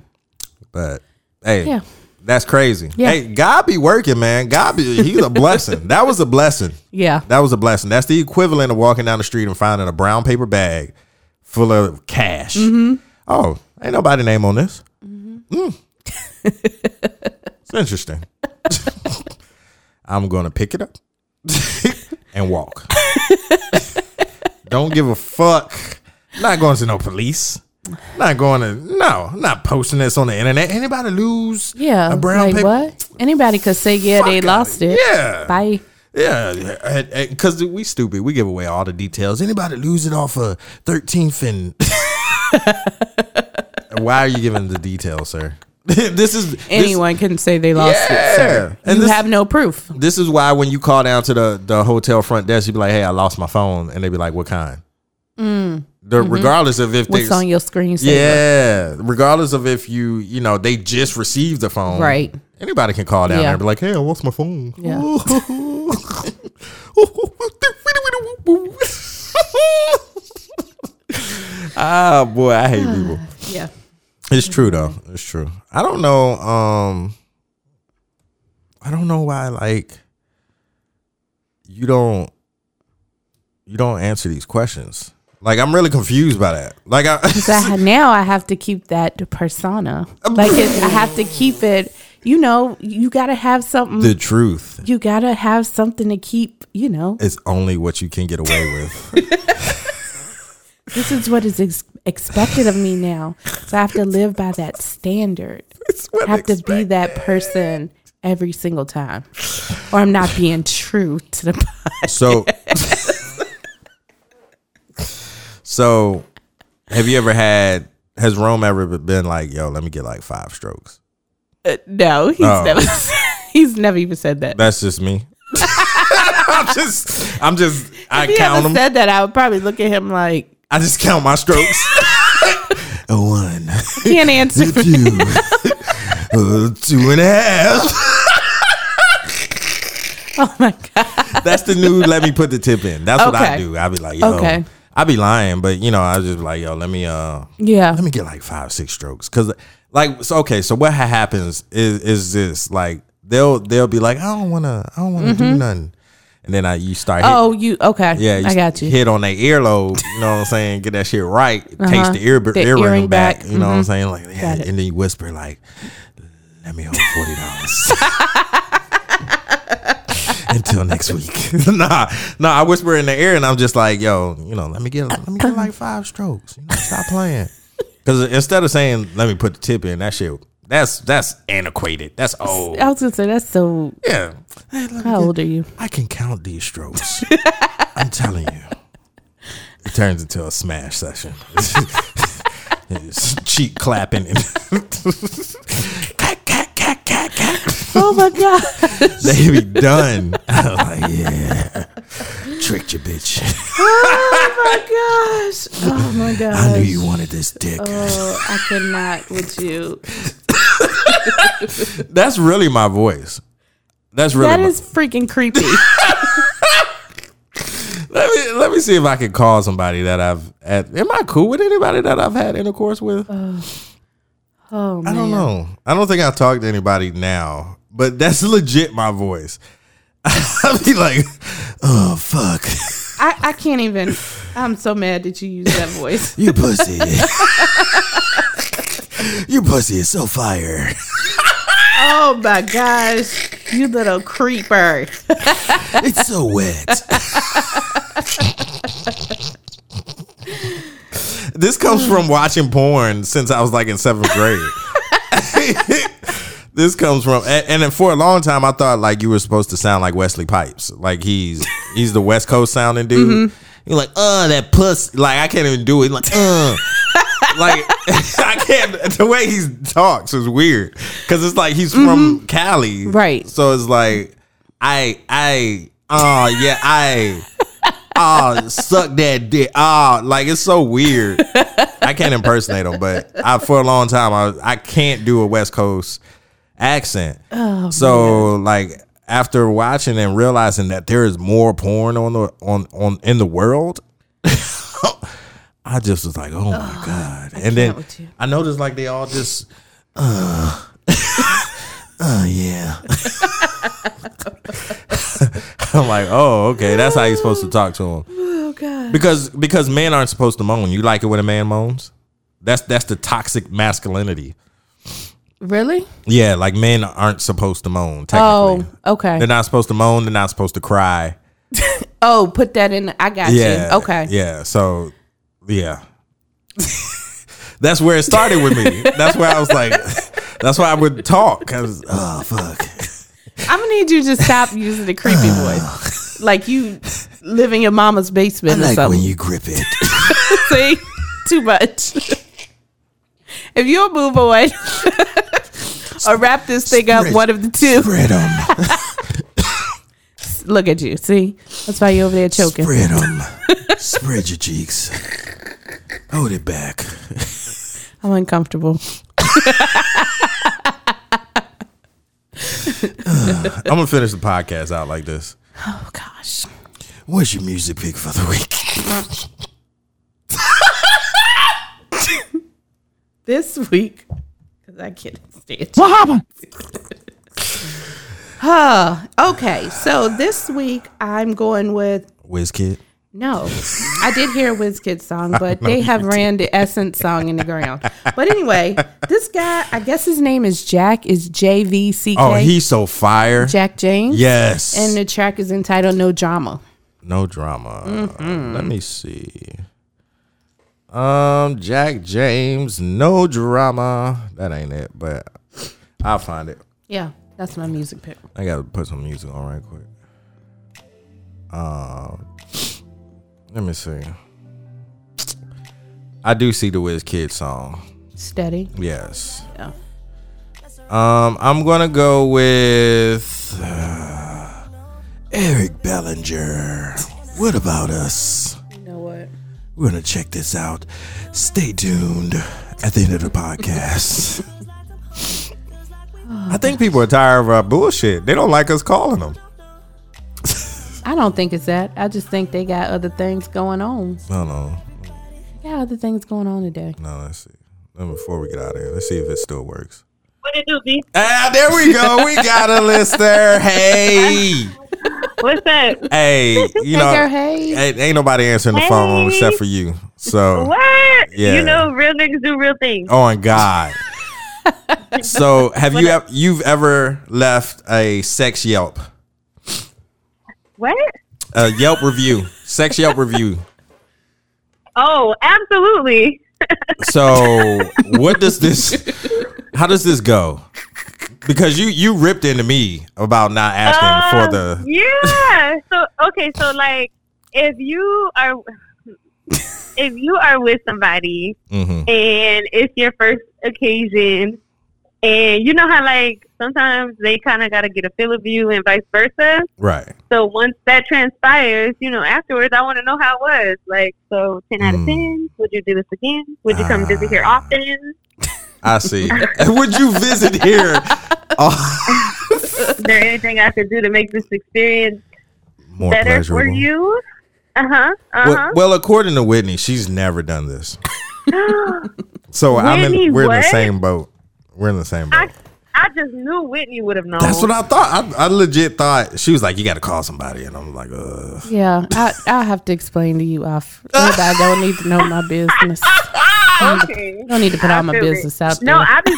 But hey, Yeah. that's crazy. Yeah. Hey, God be working, man. God be he's a blessing. *laughs* That was a blessing. Yeah. That was a blessing. That's the equivalent of walking down the street and finding a brown paper bag full of cash. Mm-hmm. Oh, ain't nobody name on this. Mm. *laughs* it's interesting. *laughs* I'm gonna pick it up *laughs* and walk. Don't give a fuck. Not going to no police. Not going to no. Not posting this on the internet. Anybody lose? Yeah. a brown like paper. what? Anybody could say, yeah, they lost outta- it. Yeah. Bye. Yeah, because we stupid. We give away all the details. Anybody lose it off of 13th and. *laughs* Why are you giving the details, sir? *laughs* this is this- Anyone can say they lost Yeah. it, sir. And you this- have no proof. This is why when you call down to the the hotel front desk, you be like, "Hey, I lost my phone," and they be like, "What kind?" The, Regardless of if Mm. What's they, on your screen? yeah, regardless of if you you know they just received the phone, Right. Anybody can call down Yeah. there and be like, "Hey, I lost my phone." Yeah. *laughs* ah, boy, I hate people. *sighs* Yeah. It's true though. It's true. I don't know. Um, I don't know why. Like, you don't you don't answer these questions. Like, I'm really confused by that. Like, I, *laughs* now I have to keep that persona. Like it, I have to keep it. You know, you got to have something. the truth you got to have something to keep. You know, it's only what you can get away with. *laughs* this is what is ex- expected of me now. So I have to live by that standard. *laughs* I have to be that person every single time, or I'm not being true to the. pod. So, so have you ever had? Has Rome ever been like, "Yo, let me get like five strokes"? Uh, no, he's Oh. never. *laughs* he's never even said that. That's just me. *laughs* I'm just, I'm just, I if he count ever them. said that, I would probably look at him like, I just count my strokes. *laughs* a one, can't answer. a two, *laughs* a two and a half. *laughs* oh my god. That's the new. Let me put the tip in. That's what I do. I be like, yo, Okay. I be lying, but you know, I just like, yo, let me, uh, Yeah. let me get like five, six strokes, because like, so, okay, so what ha- happens is is this like they'll they'll be like, I don't wanna, I don't wanna do nothing, and then I you start, hitting, Oh, you okay? yeah, you I got you. hit on that earlobe, you know what I'm saying, get that shit right, taste Uh-huh. the ear The earring, earring back, back. you know what I'm Mhm. saying, like, yeah, and then you whisper like, let me hold forty dollars. *laughs* Until next week. *laughs* nah, nah. I whisper in the ear, and I'm just like, "Yo, you know, let me get, let me get like five strokes. You know, stop playing." Because instead of saying, "Let me put the tip in," that shit, that's that's antiquated. That's old. I was gonna say that's so. Yeah, Hey, let me How get- old are you? I can count these strokes. *laughs* I'm telling you, it turns into a smash session. *laughs* Cheek clapping and cat, cat, cat, cat, cat. Oh my god. *laughs* They be done. I'm like, yeah, tricked you, bitch. Oh my gosh. Oh my gosh. I knew you wanted this dick. Oh, I cannot with you. *laughs* That's really my voice. That's really. That my- is freaking creepy. *laughs* let me let me see if I can call somebody that I've. Had, am I cool with anybody that I've had intercourse with? Uh, oh man. I don't know. I don't think I've talked to anybody now, but that's legit my voice. *laughs* I'll be like, oh fuck, I, I can't even. I'm so mad that you use that voice. you pussy. Your pussy is so fire. Oh my gosh. You little creeper. It's so wet. this comes from watching porn since I was like in seventh grade. this comes from, and, and then for a long time, I thought like you were supposed to sound like Wesley Pipes, like he's he's the West Coast sounding dude. You're like, uh, that puss. Like I can't even do it. Like, uh. Like *laughs* I can't. The way he talks is weird because it's like he's from mm-hmm. Cali, Right. So it's like I I oh yeah I oh suck that dick oh like it's so weird. I can't impersonate him, but I for a long time I I can't do a West Coast accent. Oh, so like after watching and realizing that there is more porn on the on on in the world. *laughs* I just was like, oh my god! And then with you. I noticed like they all just, uh, *laughs* uh yeah. *laughs* I'm like, oh okay, that's how you're supposed to talk to him. Oh god. Because because men aren't supposed to moan. You like it when a man moans? That's that's the toxic masculinity. Really? Yeah, like men aren't supposed to moan. Oh, okay. they're not supposed to moan. They're not supposed to cry. *laughs* Oh, put that in. I got Yeah. you. Okay. Yeah. So, yeah. that's where it started with me. That's where I was like, that's why I would talk. Cause oh fuck. I'm gonna need you to stop using the creepy *sighs* voice. Like you live in your mama's basement or something. When you grip it. *laughs* See, too much. if you'll move on or wrap this thing up, one of the two. Spread them. *laughs* Look at you. See, that's why you're over there choking. Spread them. *laughs* Spread your cheeks. Hold it back. I'm uncomfortable. Uh, I'm gonna finish the podcast out like this. Oh gosh. What's your music pick for the week? *laughs* This week, because I can't stand What happened? Huh. Okay, so this week I'm going with Wizkid. No, I did hear a WizKid song, but they have ran the Essence song in the ground. But anyway, this guy, I guess his name is Jack, is J V C K. Oh, he's so fire. Jack James. Yes. And the track is entitled No Drama. No drama. Let me see. Um, Jack James, no drama. That ain't it, but I'll find it. Yeah, that's my music pick. I gotta put some music on right quick. Um, let me see. I do see the Wizkid song. Steady. Yes. Yeah. Um, I'm gonna go with uh, Eric Bellinger. What about us? You know what? We're gonna check this out. Stay tuned at the end of the podcast. *laughs* I think people are tired of our bullshit. They don't like us calling them. I don't think it's that. I just think they got other things going on. No, no, Got other things going on today. no. Let's see. Then before we get out of here, let's see if it still works. What it do, B? Ah, there we go. We got a listener. *laughs* Hey, What's that? hey. You Hey, know, girl, hey. ain't, ain't nobody answering the phone except for you. So, What? Yeah. You know, real niggas do real things. oh my god. So, *laughs* have you ever you've ever left a sex Yelp, What? a Yelp review, sex Yelp review? Oh, absolutely. So, what does this? How does this go? Because you you ripped into me about not asking Uh, for the. yeah. So okay, so like if you are if you are with somebody Mhm. and it's your first occasion and you know how like sometimes they kind of got to get a feel of you and vice versa. Right. So once that transpires, you know, afterwards, I want to know how it was. Like, so 10 out of Mm. 10, would you do this again? Would you come visit here often? *laughs* I see. *laughs* Would you visit here? *laughs* Oh, Is there anything I could do to make this experience more better for you? Uh huh. Uh Well, huh. well, according to Whitney, she's never done this. *gasps* So I'm in. We're in the same boat. We're in the same boat. I, I just knew Whitney would have known. That's what I thought. I, I legit thought she was like, "You got to call somebody," and I'm like, "Uh." Yeah, I I have to explain to you off. Everybody don't need to know my business. *laughs* okay. Don't need to put all my feel it. business out No, there. I be,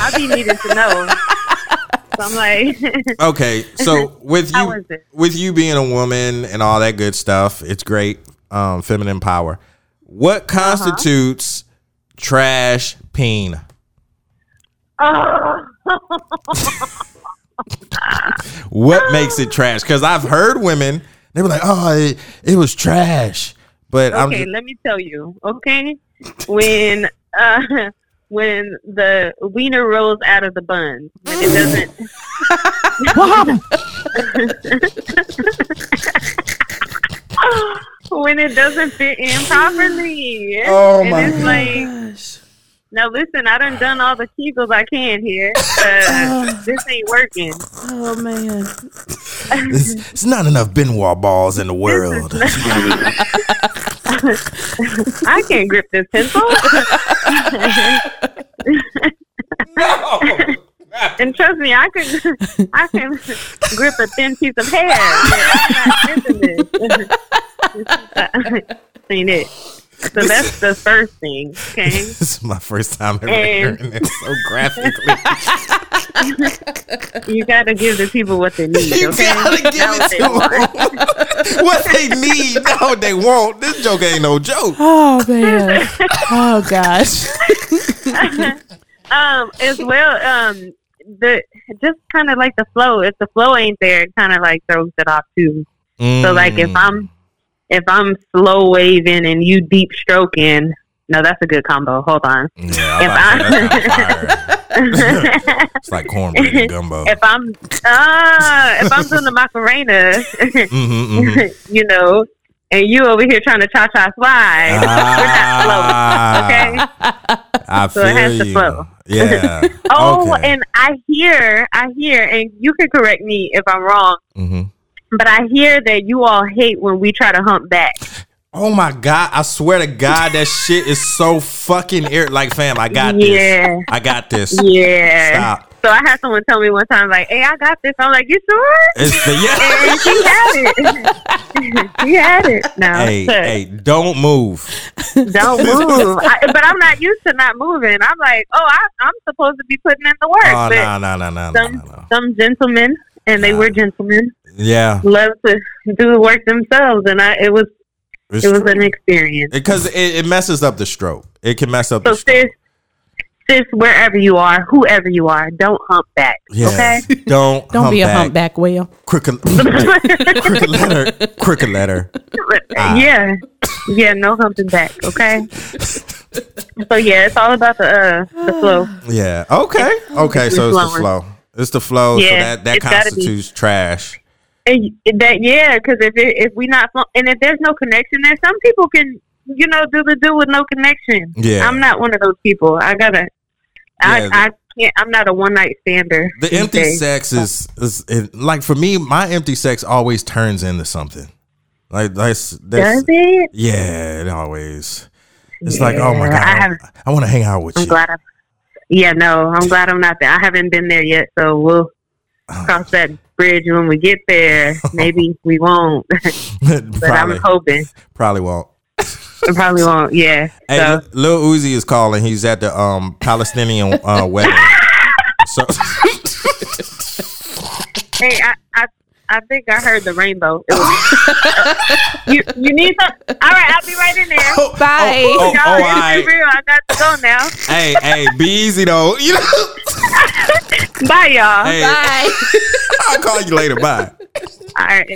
I be needing to know. *laughs* I'm like, *laughs* Okay, so with you, with you being a woman and all that good stuff, it's great. Um, feminine power. What Uh-huh. constitutes trash peen? oh, *laughs* What makes it trash? Because I've heard women they were like, "Oh, it, it was trash," but I'm okay. just, Let me tell you. Okay, when uh, *laughs* when the wiener rolls out of the bun, when it doesn't. *laughs* *laughs* when it doesn't fit in properly. Oh, and my it's like, now listen, I done done all the kegels I can here. Uh, *laughs* this ain't working. oh man, it's, it's not enough Ben Wa balls in the world. I can't grip this pencil. no. and trust me, I can I can grip a thin piece of hair. I'm not gripping this. *laughs* Ain't it? So that's the first thing. Okay. *laughs* this is my first time ever And- hearing it so graphically. *laughs* You got to give the people what they need. You Okay. gotta give Not it what they to want. them. *laughs* what they need, not what they want. This joke ain't no joke. oh man, oh gosh. um, as well, um, the just kind of like the flow. If the flow ain't there, it kind of like throws it off too. So like if Mm. I'm if I'm slow waving and you deep stroking, no, that's a good combo. Hold on. yeah, if I'm about to say, that's I- not fire. *laughs* It's like cornbread and gumbo. if I'm ah, if I'm doing the Macarena, Mhm, mhm. *laughs* you know, and you over here trying to cha cha slide, we're not slow. Okay. Ah, I So it has feel to flow. Yeah. *laughs* Oh, okay. and I hear, I hear, and you can correct me if I'm wrong, Mhm. But I hear that you all hate when we try to hump back. Oh my god! I swear to God, that shit is so fucking ir- like, fam. I got Yeah. this. I got this. Yeah. Stop. So I had someone tell me one time, like, "Hey, I got this." I'm like, "You sure?" It's the *laughs* And yeah. she had it. *laughs* she had it. No, hey, hey, don't move. don't *laughs* move. I, but I'm not used to not moving. I'm like, oh, I, I'm supposed to be putting in the work. Oh no, no, no, no, no, some no, no. some gentlemen, and they Nah. were gentlemen, Yeah, love to do the work themselves, and I it was it's it was an experience. because it, it messes up the stroke. It can mess up So the stroke. sis, sis, wherever you are, whoever you are, don't hump back. Yes. Okay. *laughs* Don't Don't be a humpback. humpback whale. Crooked, *laughs* crooked letter. Crooked letter. Ah. *laughs* yeah. Yeah, no humping back. Okay. so yeah, it's all about the uh the flow. Yeah. Okay. Okay. So it's the flow. It's the flow. so that that it's gotta be. constitutes trash. And that yeah, because if it, if we not and if there's no connection there, some people can you know do the do with no connection. Yeah. I'm not one of those people. I gotta. Yeah. I I can't. I'm not a one night stander. The empty days. sex is is it, like for me. My empty sex always turns into something. Like that's, that's Does it? yeah. It always. It's like oh my god, I I, want to hang out with I'm you. glad. I, yeah, no, I'm glad I'm not there. I haven't been there yet, so we'll *sighs* cross that bridge when we get there. *laughs* Maybe we won't, *laughs* but probably I'm hoping. probably won't. Probably won't. *laughs* Yeah. Hey, so Lil Uzi is calling. He's at the um Palestinian uh, wedding. So hey, I, I I think I heard the rainbow. It was- *laughs* you you need some? All right, I'll be right in there. Bye. oh, oh, Y'all, all right. real. I got to go now. hey, hey, be easy though. *laughs* You know. Bye, y'all. Hey, Bye. *laughs* I'll call you later. Bye. All right.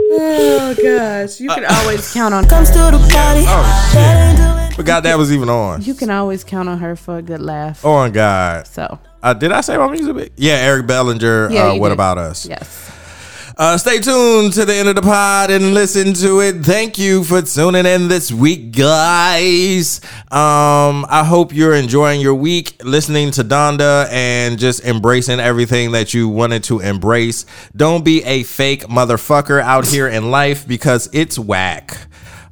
oh gosh, you can always count on. Comes to the party. Oh shit! Forgot that was even on. You can always count on her for a good laugh. Oh my god. So Uh, did I say my music? bit? Yeah, Eric Bellinger. Yeah, uh, what did. about us? yes, Uh, stay tuned to the end of the pod and listen to it. Thank you for tuning in this week, guys. Um, I hope you're enjoying your week listening to Donda and just embracing everything that you wanted to embrace. Don't be a fake motherfucker out here in life because it's whack.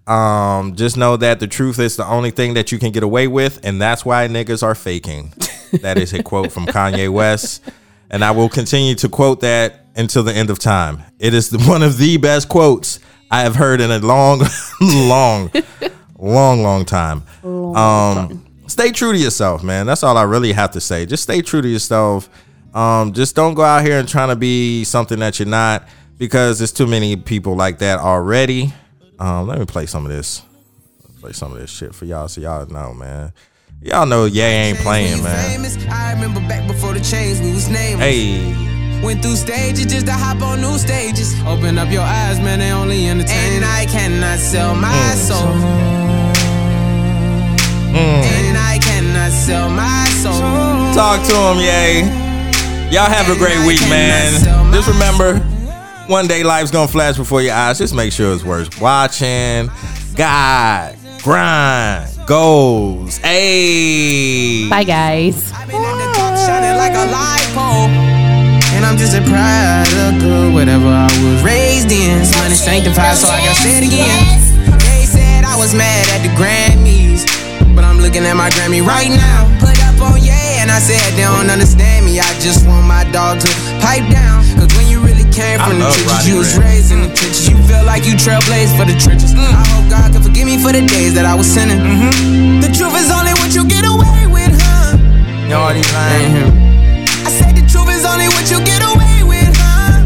Um, just know that the truth is the only thing that you can get away with, and that's why niggas are faking. that is a quote from Kanye West, and I will continue to quote that until the end of time. It is *laughs* one of the best quotes I have heard in a long, *laughs* long, long, long time. Um, stay true to yourself, man. That's all I really have to say. Just stay true to yourself. Um, just don't go out here and trying to be something that you're not because there's too many people like that already. Um, let me play some of this. Play some of this shit for y'all so y'all know, man. Y'all know Ye ain't playing, man. Famous. I remember back before the chains, we was nameless. Hey, Went through stages just to hop on new stages. Open up your eyes, man, they only entertain. And I cannot sell my mm. soul. Mm. And I cannot sell my soul. talk to him, Ye. Y'all have a great week, man. Just remember, one day life's gonna flash before your eyes. Just make sure it's worth watching. God, grind, goals. Hey. bye guys. I've And I'm just a product of whatever I was raised in. Money sanctified, so I gotta say it again. They said I was mad at the Grammys. But I'm looking at my Grammy right now. Put up on yeah, and I said they don't understand me. I just want my dog to pipe down. Cause when you really came from the trenches, you was raised in the trenches. You feel like you trailblazed for the trenches. Mm. I hope God can forgive me for the days that I was sinning. Mm-hmm. The truth is only what you get away with, huh? Y'all these lines. Is only what you get away with, huh?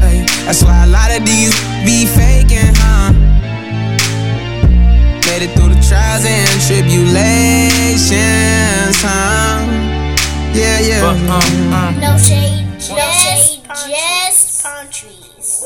Hey, that's why a lot of these be faking, huh? Made it through the trials and tribulations, huh? Yeah, yeah. Uh, uh. No shade, just, just palm trees.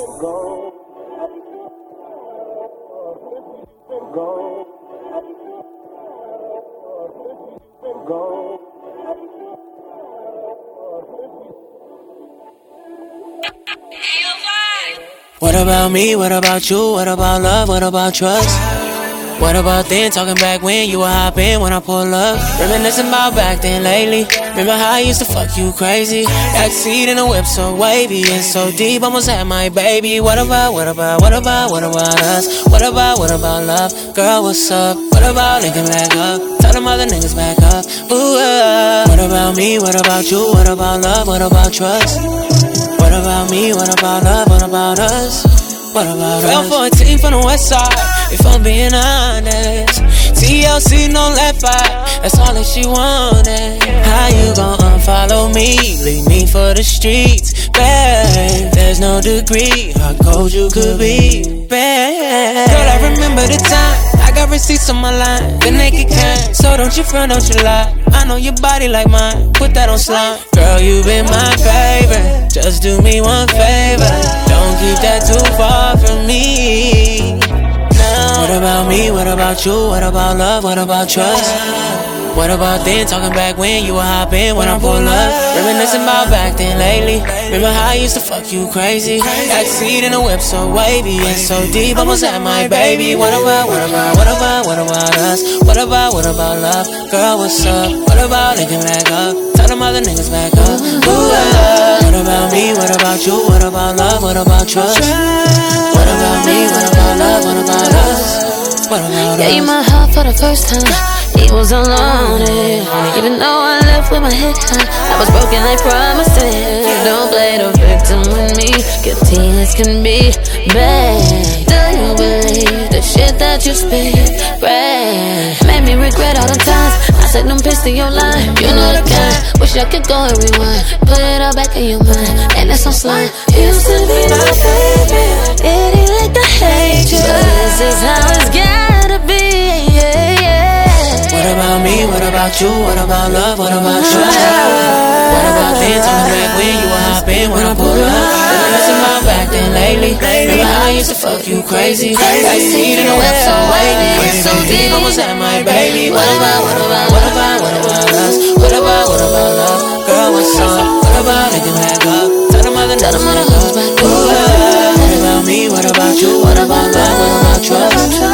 What about me? What about you? What about love? What about trust? What about then? Talking back when you were hopping when I pull up. Reminiscing about back then lately. Remember how I used to fuck you crazy? Backseat in a whip so wavy and so deep. Almost had my baby. What about, what about, what about, what about us? What about, what about love? Girl, what's up? What about linking back up? Tell them other niggas back up. Ooh, uh. What about me? What about you? What about love? What about trust? What about me? What about love? What about us? What about us? 14 from the west side, if I'm being honest. TLC, no left eye, that's all that she wanted. How you gon' unfollow me? Leave me for the streets, babe. There's no degree, how cold you could be, babe. Girl, I remember the time. I got receipts on my line, the naked kind. So don't you front, don't you lie. I know your body like mine, put that on slime. Girl, you been my favorite. Just do me one favor. Don't keep that too far from me. What about me? What about you? What about love? What about trust? What about then? Talking back when you were hopping when I pull up. Reminiscing about back then lately. Remember how I used to fuck you crazy? Backseat in a whip so wavy and so deep. Almost at my baby. What about, what about, what about, what about us? What about, what about love? Girl, what's up? What about linking back up? Tell them other niggas back up. Ooh, uh, what about me? What about you? What about love? What about trust? What about me? What about love? What about us? What about Gave you my heart for the first time. He was alone, even though I left with my head high. I was broken like promises. You don't play the victim with me. Guilty as can be, bad. Do you believe the shit that you speak? Right. Made me regret all the times I said them piss to your line. You know the kind. Wish I could go and rewind. Put it all back in your mind, and that's on slime. Used to be my favorite. It ain't like the hatred. This is how it's gotta about me? What about you? What about love? What about trust? What about then? Talking back when you were hopping when I pull up. Reminiscing about back then lately. Remember how I used to fuck you crazy? Backseat in the whip so wavy. So deep, almost at my baby. What about, what about, what about, what about us? What about, what about love? Girl, what's up? What about linking back up? Tell them other niggas back up. Ooh, uh, What about me? What about you? What about love? What about trust?